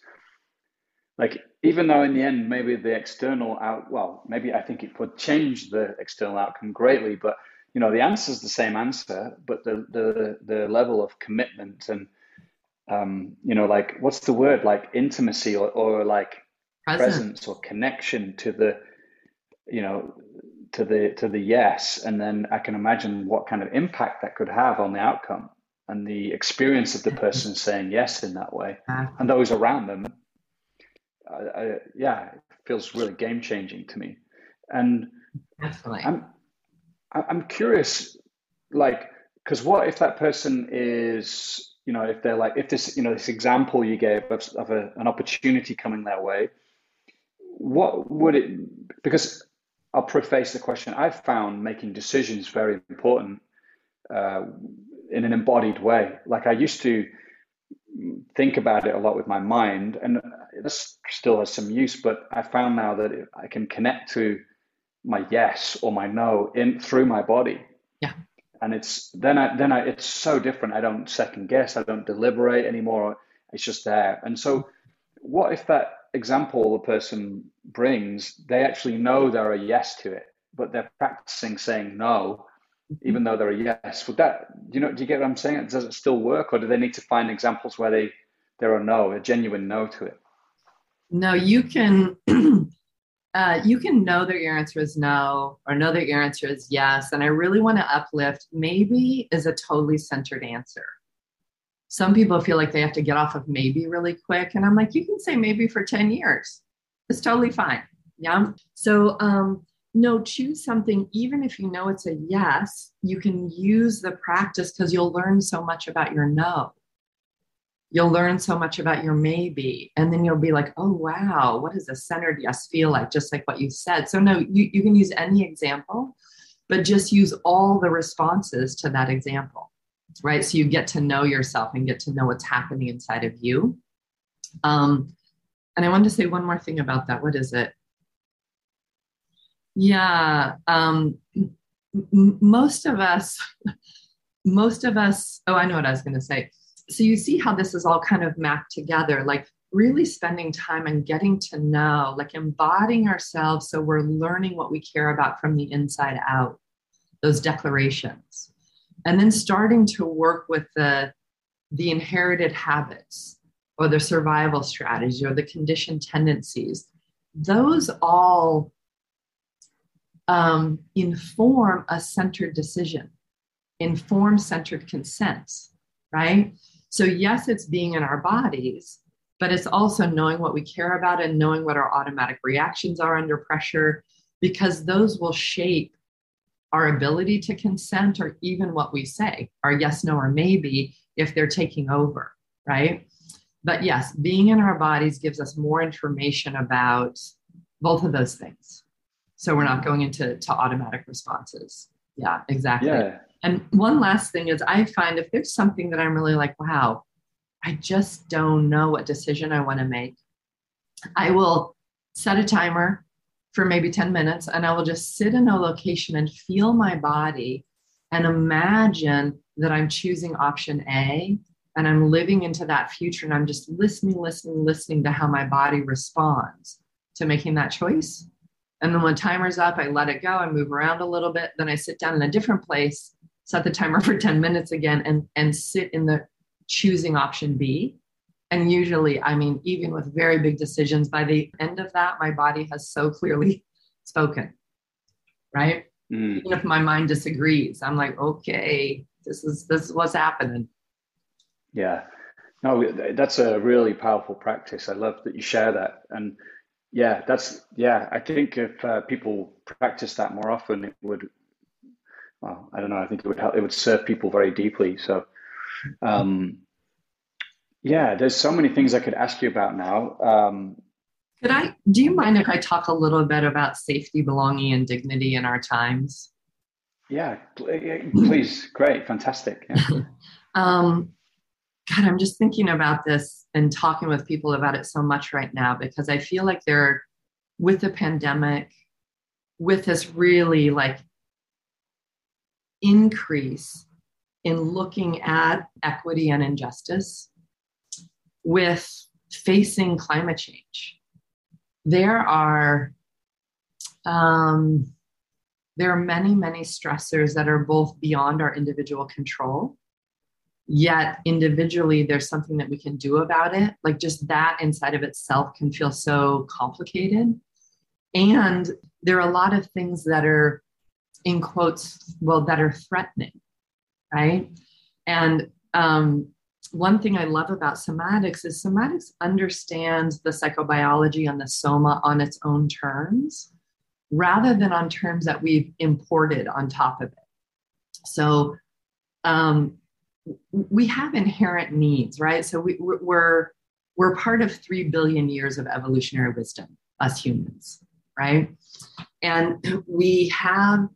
like even though in the end maybe the external out well maybe i think it would change the external outcome greatly but you know the answer is the same answer but the the the level of commitment and um you know like what's the word like intimacy or, or like Present. presence or connection to the you know to the to the yes and then i can imagine what kind of impact that could have on the outcome and the experience of the person saying yes in that way. And those around them uh, uh, yeah it feels really game changing to me. And Definitely. i'm i'm curious like because what if that person is you know if they're like if this you know this example you gave of, of a, an opportunity coming their way what would it because i'll preface the question i've found making decisions very important uh, in an embodied way like i used to think about it a lot with my mind and this still has some use but i found now that i can connect to my yes or my no in through my body yeah and it's then I then I it's so different. I don't second guess. I don't deliberate anymore. It's just there. And so, what if that example the person brings, they actually know they're a yes to it, but they're practicing saying no, even though they're a yes. Would that you know? Do you get what I'm saying? Does it still work, or do they need to find examples where they there are no, a genuine no to it? No, you can uh, you can know that your answer is no or know that your answer is yes. And I really want to uplift maybe is a totally centered answer. Some people feel like they have to get off of maybe really quick. And I'm like, you can say maybe for 10 years. It's totally fine. Yeah. So, um, no, choose something, even if you know it's a yes, you can use the practice because you'll learn so much about your no you'll learn so much about your maybe and then you'll be like oh wow what does a centered yes feel like just like what you said so no you, you can use any example but just use all the responses to that example right? So you get to know yourself and get to know what's happening inside of you. Um, and i wanted to say one more thing about that. What is it? Yeah um, m- most of us most of us oh i know what i was going to say. So you see how this is all kind of mapped together like really spending time and getting to know like embodying ourselves so we're learning what we care about from the inside out those declarations and then starting to work with the the inherited habits or the survival strategy or the conditioned tendencies those all um, inform a centered decision inform centered consent right? So, yes, it's being in our bodies, but it's also knowing what we care about and knowing what our automatic reactions are under pressure, because those will shape our ability to consent or even what we say, our yes, no, or maybe if they're taking over, right? But yes, being in our bodies gives us more information about both of those things. So we're not going into to automatic responses. Yeah, exactly. Yeah. And one last thing is, I find if there's something that I'm really like, wow, I just don't know what decision I want to make, I will set a timer for maybe 10 minutes and I will just sit in a location and feel my body and imagine that I'm choosing option A and I'm living into that future and I'm just listening, listening, listening to how my body responds to making that choice. And then when timer's up, I let it go. I move around a little bit. Then I sit down in a different place set the timer for 10 minutes again and and sit in the choosing option B. And usually, I mean, even with very big decisions, by the end of that, my body has so clearly spoken, right? Mm. Even if my mind disagrees, I'm like, okay, this is this is what's happening. Yeah, no, that's a really powerful practice. I love that you share that, and yeah, that's yeah. I think if uh, people practice that more often, it would well, I don't know. I think it would help. It would serve people very deeply. So, um, yeah, there's so many things I could ask you about now. Um, could I? Do you mind if I talk a little bit about safety, belonging, and dignity in our times? Yeah, please. Great, fantastic. Yeah. um, God, I'm just thinking about this and talking with people about it so much right now because I feel like they're with the pandemic, with this really like increase in looking at equity and injustice with facing climate change. There are um, there are many, many stressors that are both beyond our individual control. Yet individually, there's something that we can do about it. Like just that inside of itself can feel so complicated. And there are a lot of things that are in quotes, well, that are threatening, right? And um, one thing I love about somatics is somatics understands the psychobiology and the soma on its own terms rather than on terms that we've imported on top of it. So um, we have inherent needs, right? So we, we're we're part of three billion years of evolutionary wisdom, us humans, right? And we have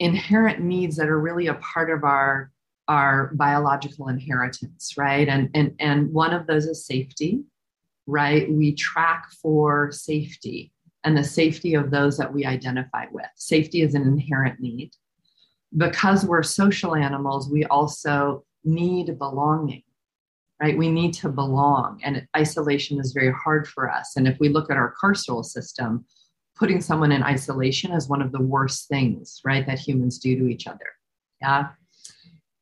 inherent needs that are really a part of our our biological inheritance, right? And and and one of those is safety, right? We track for safety and the safety of those that we identify with. Safety is an inherent need. Because we're social animals, we also need belonging, right? We need to belong, and isolation is very hard for us. And if we look at our carceral system, putting someone in isolation is one of the worst things, right, that humans do to each other. Yeah.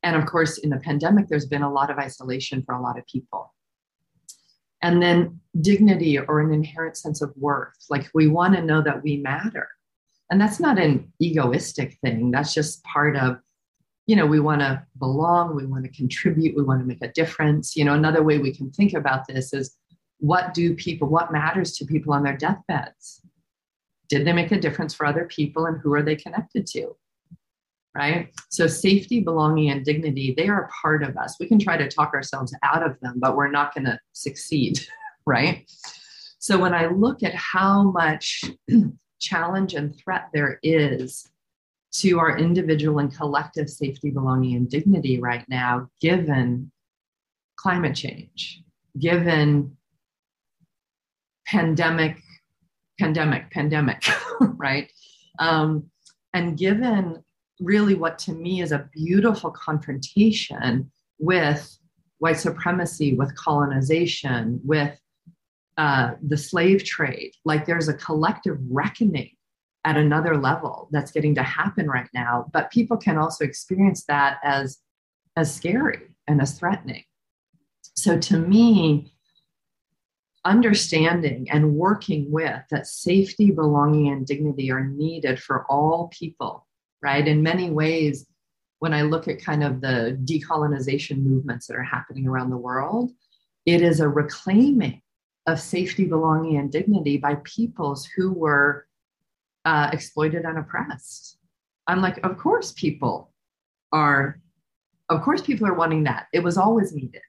And of course, in the pandemic, there's been a lot of isolation for a lot of people. And then dignity or an inherent sense of worth. Like we want to know that we matter. And that's not an egoistic thing. That's just part of, you know, we want to belong, we want to contribute, we want to make a difference. You know, another way we can think about this is what do people, what matters to people on their deathbeds? Did they make a difference for other people and who are they connected to? Right? So, safety, belonging, and dignity, they are a part of us. We can try to talk ourselves out of them, but we're not going to succeed. Right? So, when I look at how much challenge and threat there is to our individual and collective safety, belonging, and dignity right now, given climate change, given pandemic pandemic, pandemic, right? Um, and given really what to me is a beautiful confrontation with white supremacy, with colonization, with uh, the slave trade, like there's a collective reckoning at another level that's getting to happen right now. But people can also experience that as as scary and as threatening. So to me, understanding and working with that safety, belonging, and dignity are needed for all people, right? In many ways, when I look at kind of the decolonization movements that are happening around the world, it is a reclaiming of safety, belonging, and dignity by peoples who were uh, exploited and oppressed. I'm like, of course, people are, of course, people are wanting that. It was always needed,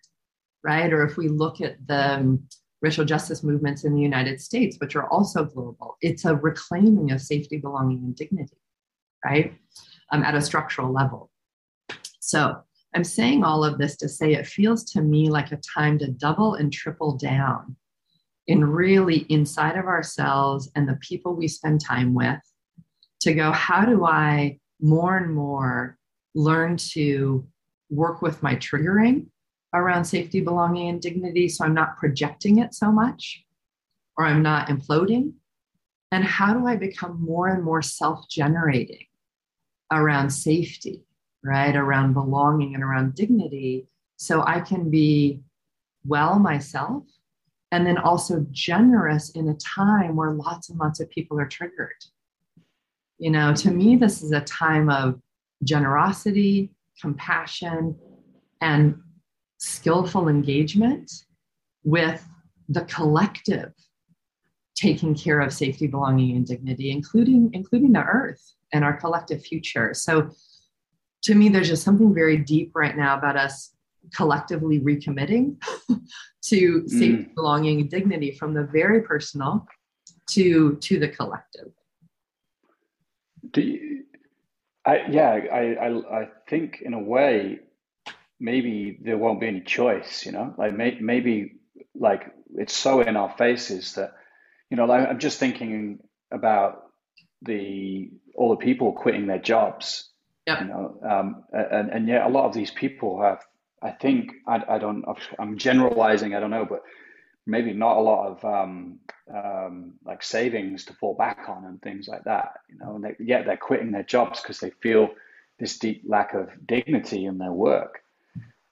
right? Or if we look at the racial justice movements in the United States, which are also global. It's a reclaiming of safety, belonging, and dignity, right? Um, at a structural level. So I'm saying all of this to say it feels to me like a time to double and triple down in really inside of ourselves and the people we spend time with to go, how do I more and more learn to work with my triggering around safety, belonging, and dignity. So I'm not projecting it so much or I'm not imploding. And how do I become more and more self generating around safety, right? Around belonging and around dignity so I can be well myself and then also generous in a time where lots and lots of people are triggered. You know, to me, this is a time of generosity, compassion, and skillful engagement with the collective taking care of safety belonging and dignity including including the earth and our collective future. So to me there's just something very deep right now about us collectively recommitting to safety mm. belonging and dignity from the very personal to to the collective. Do you I, yeah I, I i think in a way maybe there won't be any choice, you know, like may, maybe like it's so in our faces that, you know, like I'm just thinking about the all the people quitting their jobs, yep. you know, um, and and yet a lot of these people have, I think, I, I don't, I'm generalizing, I don't know, but maybe not a lot of um, um, like savings to fall back on and things like that, you know, and they, yet they're quitting their jobs because they feel this deep lack of dignity in their work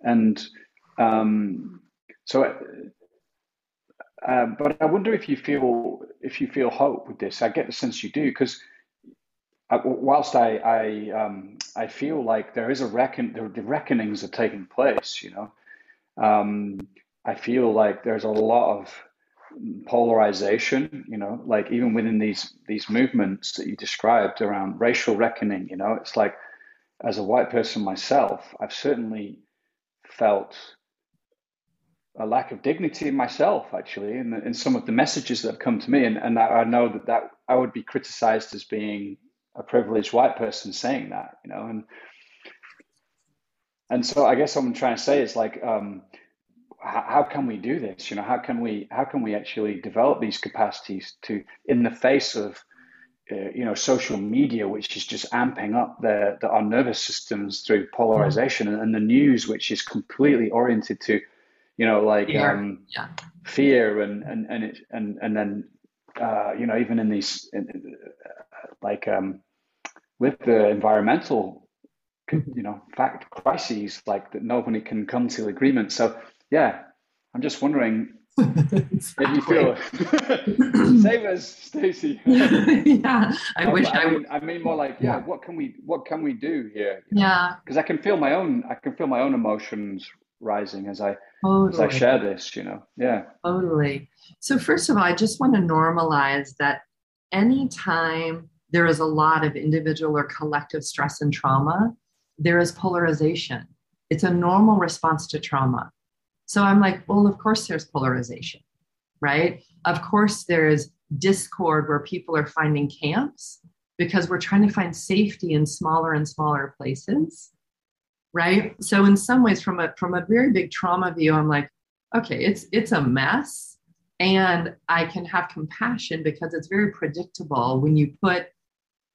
and um, so, uh, but I wonder if you feel if you feel hope with this. I get the sense you do because uh, whilst I I um, I feel like there is a reckon the reckonings are taking place, you know, um, I feel like there's a lot of polarization, you know, like even within these these movements that you described around racial reckoning, you know, it's like as a white person myself, I've certainly felt a lack of dignity in myself actually in, in some of the messages that have come to me and, and I, know that, that I would be criticized as being a privileged white person saying that, you know, and and so I guess what I'm trying to say is like, um, how, how, can we do this? You know, how can we how can we actually develop these capacities to, in the face of, uh, you know, social media, which is just amping up the, the our nervous systems through polarization, and, and, the news, which is completely oriented to, you know, like fear, um, yeah. fear and and and it, and and then, uh, you know, even in these, in, like um, with the environmental you know fact crises like that nobody can come to agreement. So yeah i'm just wondering exactly. if you feel save us Staci yeah i no, wish I, I, mean, I mean more like yeah. what can we what can we do here? Yeah. Because i can feel my own i can feel my own emotions rising as i totally. as i share this you know yeah totally so first of all i just want to normalize that anytime there is a lot of individual or collective stress and trauma there is polarization. It's a normal response to trauma. So I'm like, well, of course there's polarization, right? Of course there's discord where people are finding camps because we're trying to find safety in smaller and smaller places, right? So in some ways, from a from a very big trauma view, I'm like, okay, it's it's a mess, and I can have compassion because it's very predictable when you put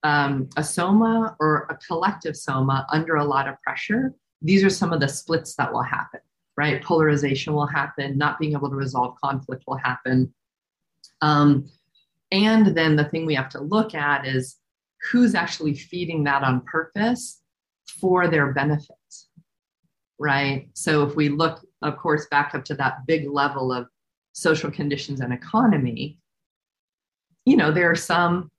um, a soma or a collective soma under a lot of pressure, these are some of the splits that will happen, right? Polarization will happen, not being able to resolve conflict will happen. Um, and then the thing we have to look at is who's actually feeding that on purpose for their benefit, right? So if we look, of course, back up to that big level of social conditions and economy, you know, there are some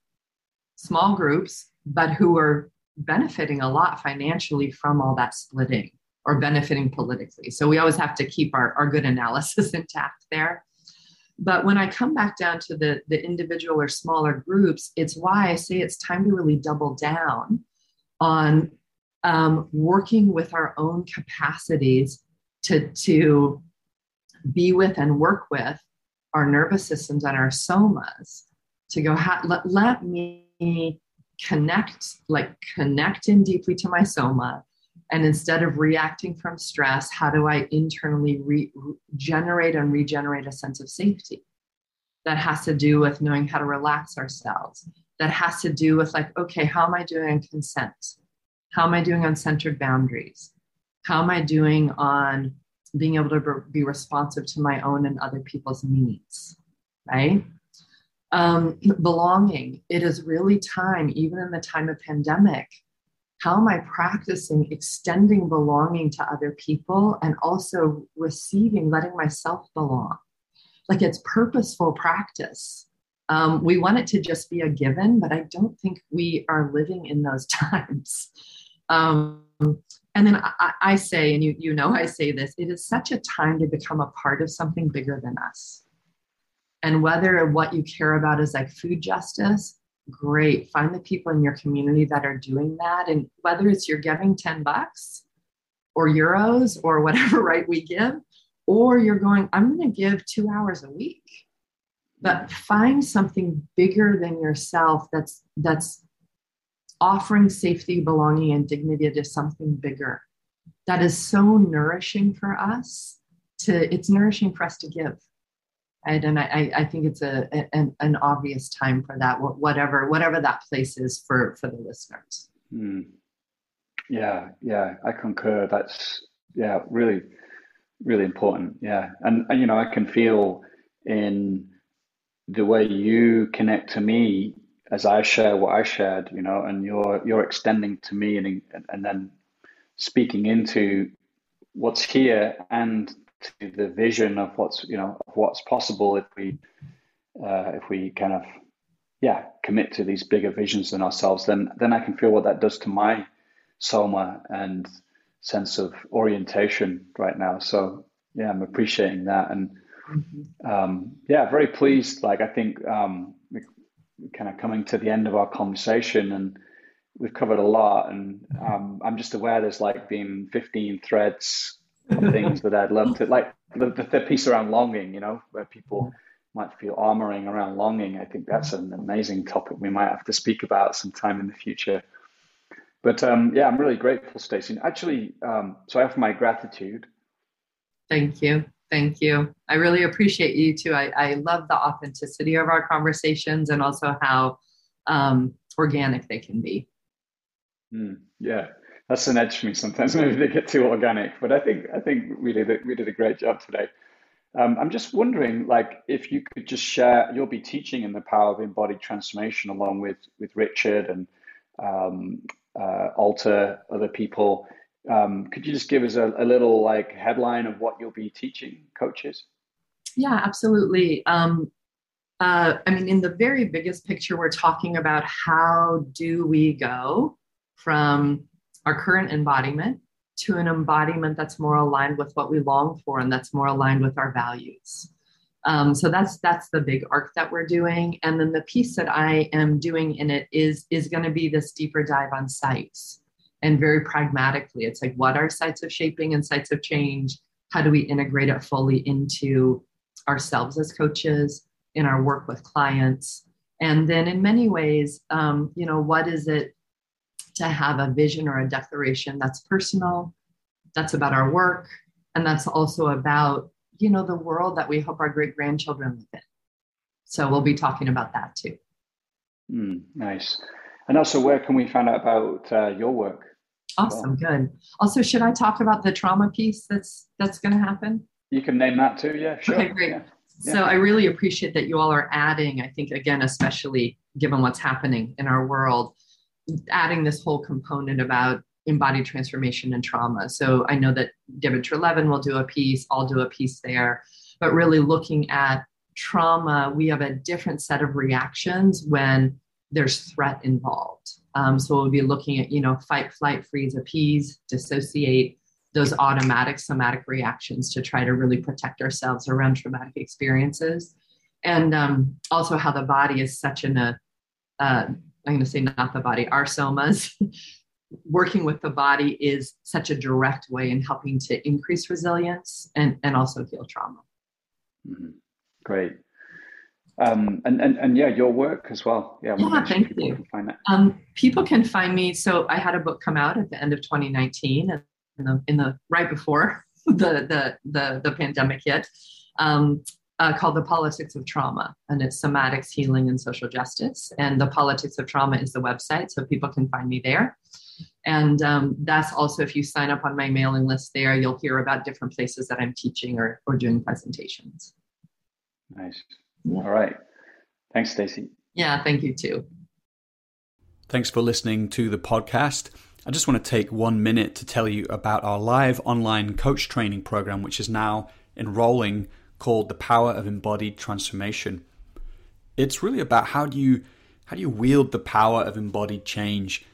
small groups, but who are benefiting a lot financially from all that splitting or benefiting politically. So we always have to keep our, our good analysis intact there. But when I come back down to the, the individual or smaller groups, it's why I say it's time to really double down on um, working with our own capacities to, to be with and work with our nervous systems and our somas to go, let, let me connect, like connect in deeply to my soma. And instead of reacting from stress, how do I internally re- generate and regenerate a sense of safety? That has to do with knowing how to relax ourselves. That has to do with, like, okay, how am I doing consent? How am I doing on centered boundaries? How am I doing on being able to be responsive to my own and other people's needs? Right? um, belonging. It is really time, even in the time of pandemic. How am I practicing extending belonging to other people and also receiving, letting myself belong? Like it's purposeful practice. Um, we want it to just be a given, but I don't think we are living in those times. Um, and then I, I, say, and you, you know, I say this, it is such a time to become a part of something bigger than us. And whether what you care about is like food justice, great. Find the people in your community that are doing that. And whether it's you're giving 10 bucks or euros or whatever right we give, or you're going, I'm going to give two hours a week. But find something bigger than yourself that's that's offering safety, belonging, and dignity to something bigger. That is so nourishing for us to it's nourishing for us to give right? And I, I think it's a, an, an obvious time for that, whatever whatever that place is for for the listeners. Mm. Yeah, yeah, I concur. That's yeah, really, really important. Yeah, and, and you know, I can feel in the way you connect to me as I share what I shared, you know, and you're you're extending to me and and then speaking into what's here and to the vision of what's you know of what's possible if we uh, if we kind of yeah, commit to these bigger visions than ourselves, then then I can feel what that does to my soma and sense of orientation right now. So yeah, I'm appreciating that, and mm-hmm. um, yeah, very pleased. Like I think um, kind of coming to the end of our conversation, and we've covered a lot, and um, I'm just aware there's like been 15 threads of things that I'd love to like the, the piece around longing, you know, where people might feel armoring around longing. I think that's an amazing topic we might have to speak about sometime in the future. But um, yeah, I'm really grateful, Staci. Actually, um, so I have my gratitude. Thank you. Thank you. I really appreciate you too. I, I love the authenticity of our conversations and also how um, organic they can be. Mm, yeah, that's an edge for me sometimes. Maybe they get too organic, but I think I think we did a, we did a great job today. Um, I'm just wondering, like, if you could just share. You'll be teaching in the power of embodied transformation along with with Richard and um, uh, Alta, other people. Um, could you just give us a, a, little like headline of what you'll be teaching coaches? Yeah, absolutely. Um, uh, I mean, in the very biggest picture, we're talking about how do we go from our current embodiment to an embodiment that's more aligned with what we long for and that's more aligned with our values. Um, so that's that's the big arc that we're doing, and then the piece that I am doing in it is is going to be this deeper dive on sites, and very pragmatically, it's like what are sites of shaping and sites of change? How do we integrate it fully into ourselves as coaches in our work with clients? And then in many ways, um, you know, what is it to have a vision or a declaration that's personal, that's about our work, and that's also about you know the world that we hope our great grandchildren live in. So we'll be talking about that too. Mm, nice. And also, where can we find out about uh, your work? Awesome, good. Also, should I talk about the trauma piece that's that's going to happen? You can name that too. Yeah, sure. Okay, great. Yeah. So yeah. I really appreciate that you all are adding. I think again, especially given what's happening in our world, adding this whole component about embodied transformation and trauma. So I know that David Treleaven will do a piece, I'll do a piece there, but really looking at trauma, we have a different set of reactions when there's threat involved. Um, so we'll be looking at, you know, fight, flight, freeze, appease, dissociate, those automatic somatic reactions to try to really protect ourselves around traumatic experiences. And um, also how the body is such an, uh, I'm going to say not the body, our somas, working with the body is such a direct way in helping to increase resilience and, and also heal trauma. Mm-hmm. Great. Um, and, and, and yeah, your work as well. Yeah, yeah thank you. Can find um, people can find me. So I had a book come out at the end of 2019 and in the, in the right before the, the, the, the pandemic hit. Um, uh, called The Politics of Trauma, and it's somatics, healing, and social justice. And The Politics of Trauma is the website, so people can find me there. And um, that's also, if you sign up on my mailing list there, you'll hear about different places that I'm teaching or, or doing presentations. Nice. Yeah. All right. Thanks, Staci. Yeah, thank you too. Thanks for listening to the podcast. I just want to take one minute to tell you about our live online coach training program, which is now enrolling called The Power of Embodied Transformation. It's really about how do you how do you wield the power of embodied change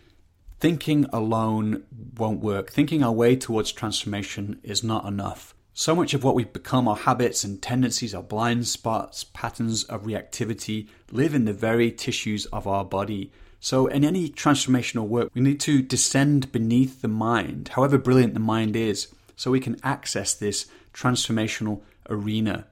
Thinking alone won't work. Thinking our way towards transformation is not enough. So much of what we've become, our habits and tendencies, our blind spots, patterns of reactivity, live in the very tissues of our body. So, in any transformational work, we need to descend beneath the mind, however brilliant the mind is, so we can access this transformational arena.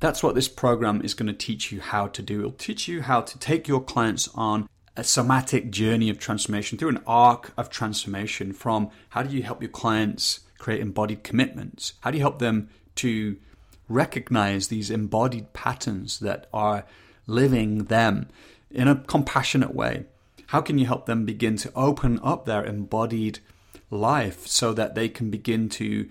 That's what this program is going to teach you how to do. It'll teach you how to take your clients on a somatic journey of transformation, through an arc of transformation from how do you help your clients create embodied commitments? How do you help them to recognize these embodied patterns that are living them in a compassionate way? How can you help them begin to open up their embodied life so that they can begin to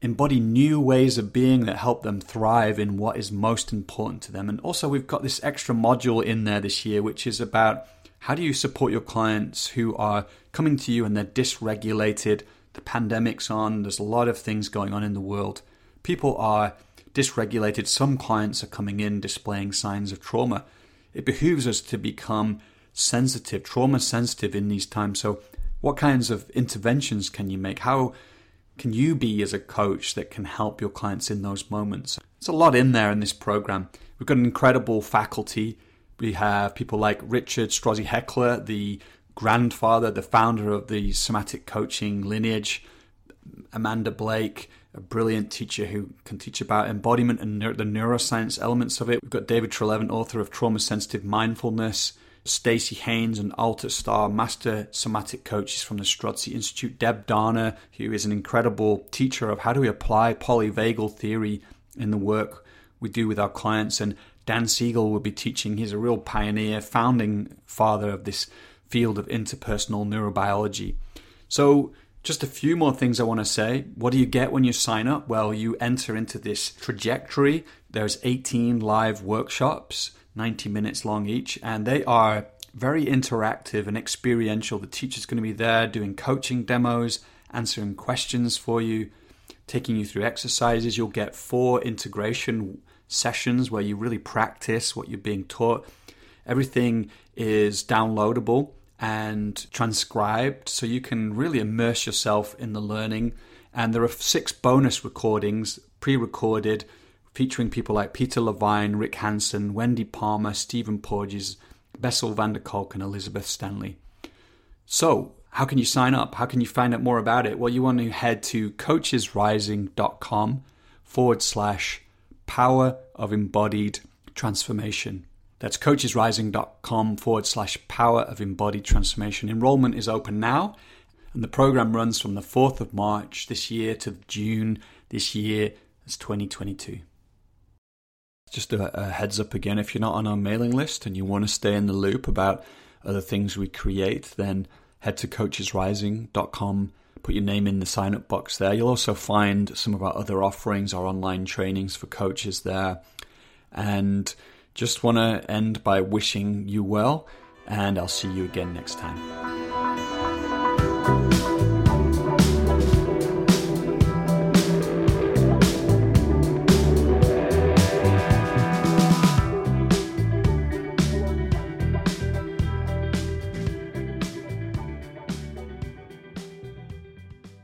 embody new ways of being that help them thrive in what is most important to them? And also, we've got this extra module in there this year, which is about how do you support your clients who are coming to you and they're dysregulated? The pandemic's on, there's a lot of things going on in the world. People are dysregulated. Some clients are coming in displaying signs of trauma. it behooves us to become sensitive, trauma sensitive in these times. So, what kinds of interventions can you make? How can you be as a coach that can help your clients in those moments? There's a lot in there in this program. We've got an incredible faculty. We have people like Richard Strozzi Heckler, the grandfather, the founder of the somatic coaching lineage, Amanda Blake, a brilliant teacher who can teach about embodiment and the neuroscience elements of it. We've got David Treleaven, author of Trauma Sensitive Mindfulness, Staci Haines and Alta Starr, master somatic coaches from the Strozzi Institute, Deb Dana, who is an incredible teacher of how do we apply polyvagal theory in the work we do with our clients, and Dan Siegel will be teaching. He's a real pioneer, founding father of this field of interpersonal neurobiology. So, just a few more things I want to say. What do you get when you sign up? Well, you enter into this trajectory. There's 18 live workshops, 90 minutes long each, and they are very interactive and experiential. The teacher's going to be there doing coaching demos, answering questions for you, taking you through exercises. You'll get four integration sessions where you really practice what you're being taught. Everything is downloadable and transcribed so you can really immerse yourself in the learning. And there are six bonus recordings pre recorded featuring people like Peter Levine, Rick Hanson, Wendy Palmer, Stephen Porges, Bessel van der Kolk, and Elizabeth Stanley. So, how can you sign up? How can you find out more about it? Well, you want to head to coachesrising.com forward slash power of embodied transformation. That's coachesrising.com forward slash power of embodied transformation. Enrollment is open now, and the program runs from the 4th of March this year to June this year. It's 2022. Just a, a heads up again if you're not on our mailing list and you want to stay in the loop about other things we create, then head to coachesrising.com put your name in the sign up box there. You'll also find some of our other offerings, our online trainings for coaches there. And just want to end by wishing you well, and I'll see you again next time.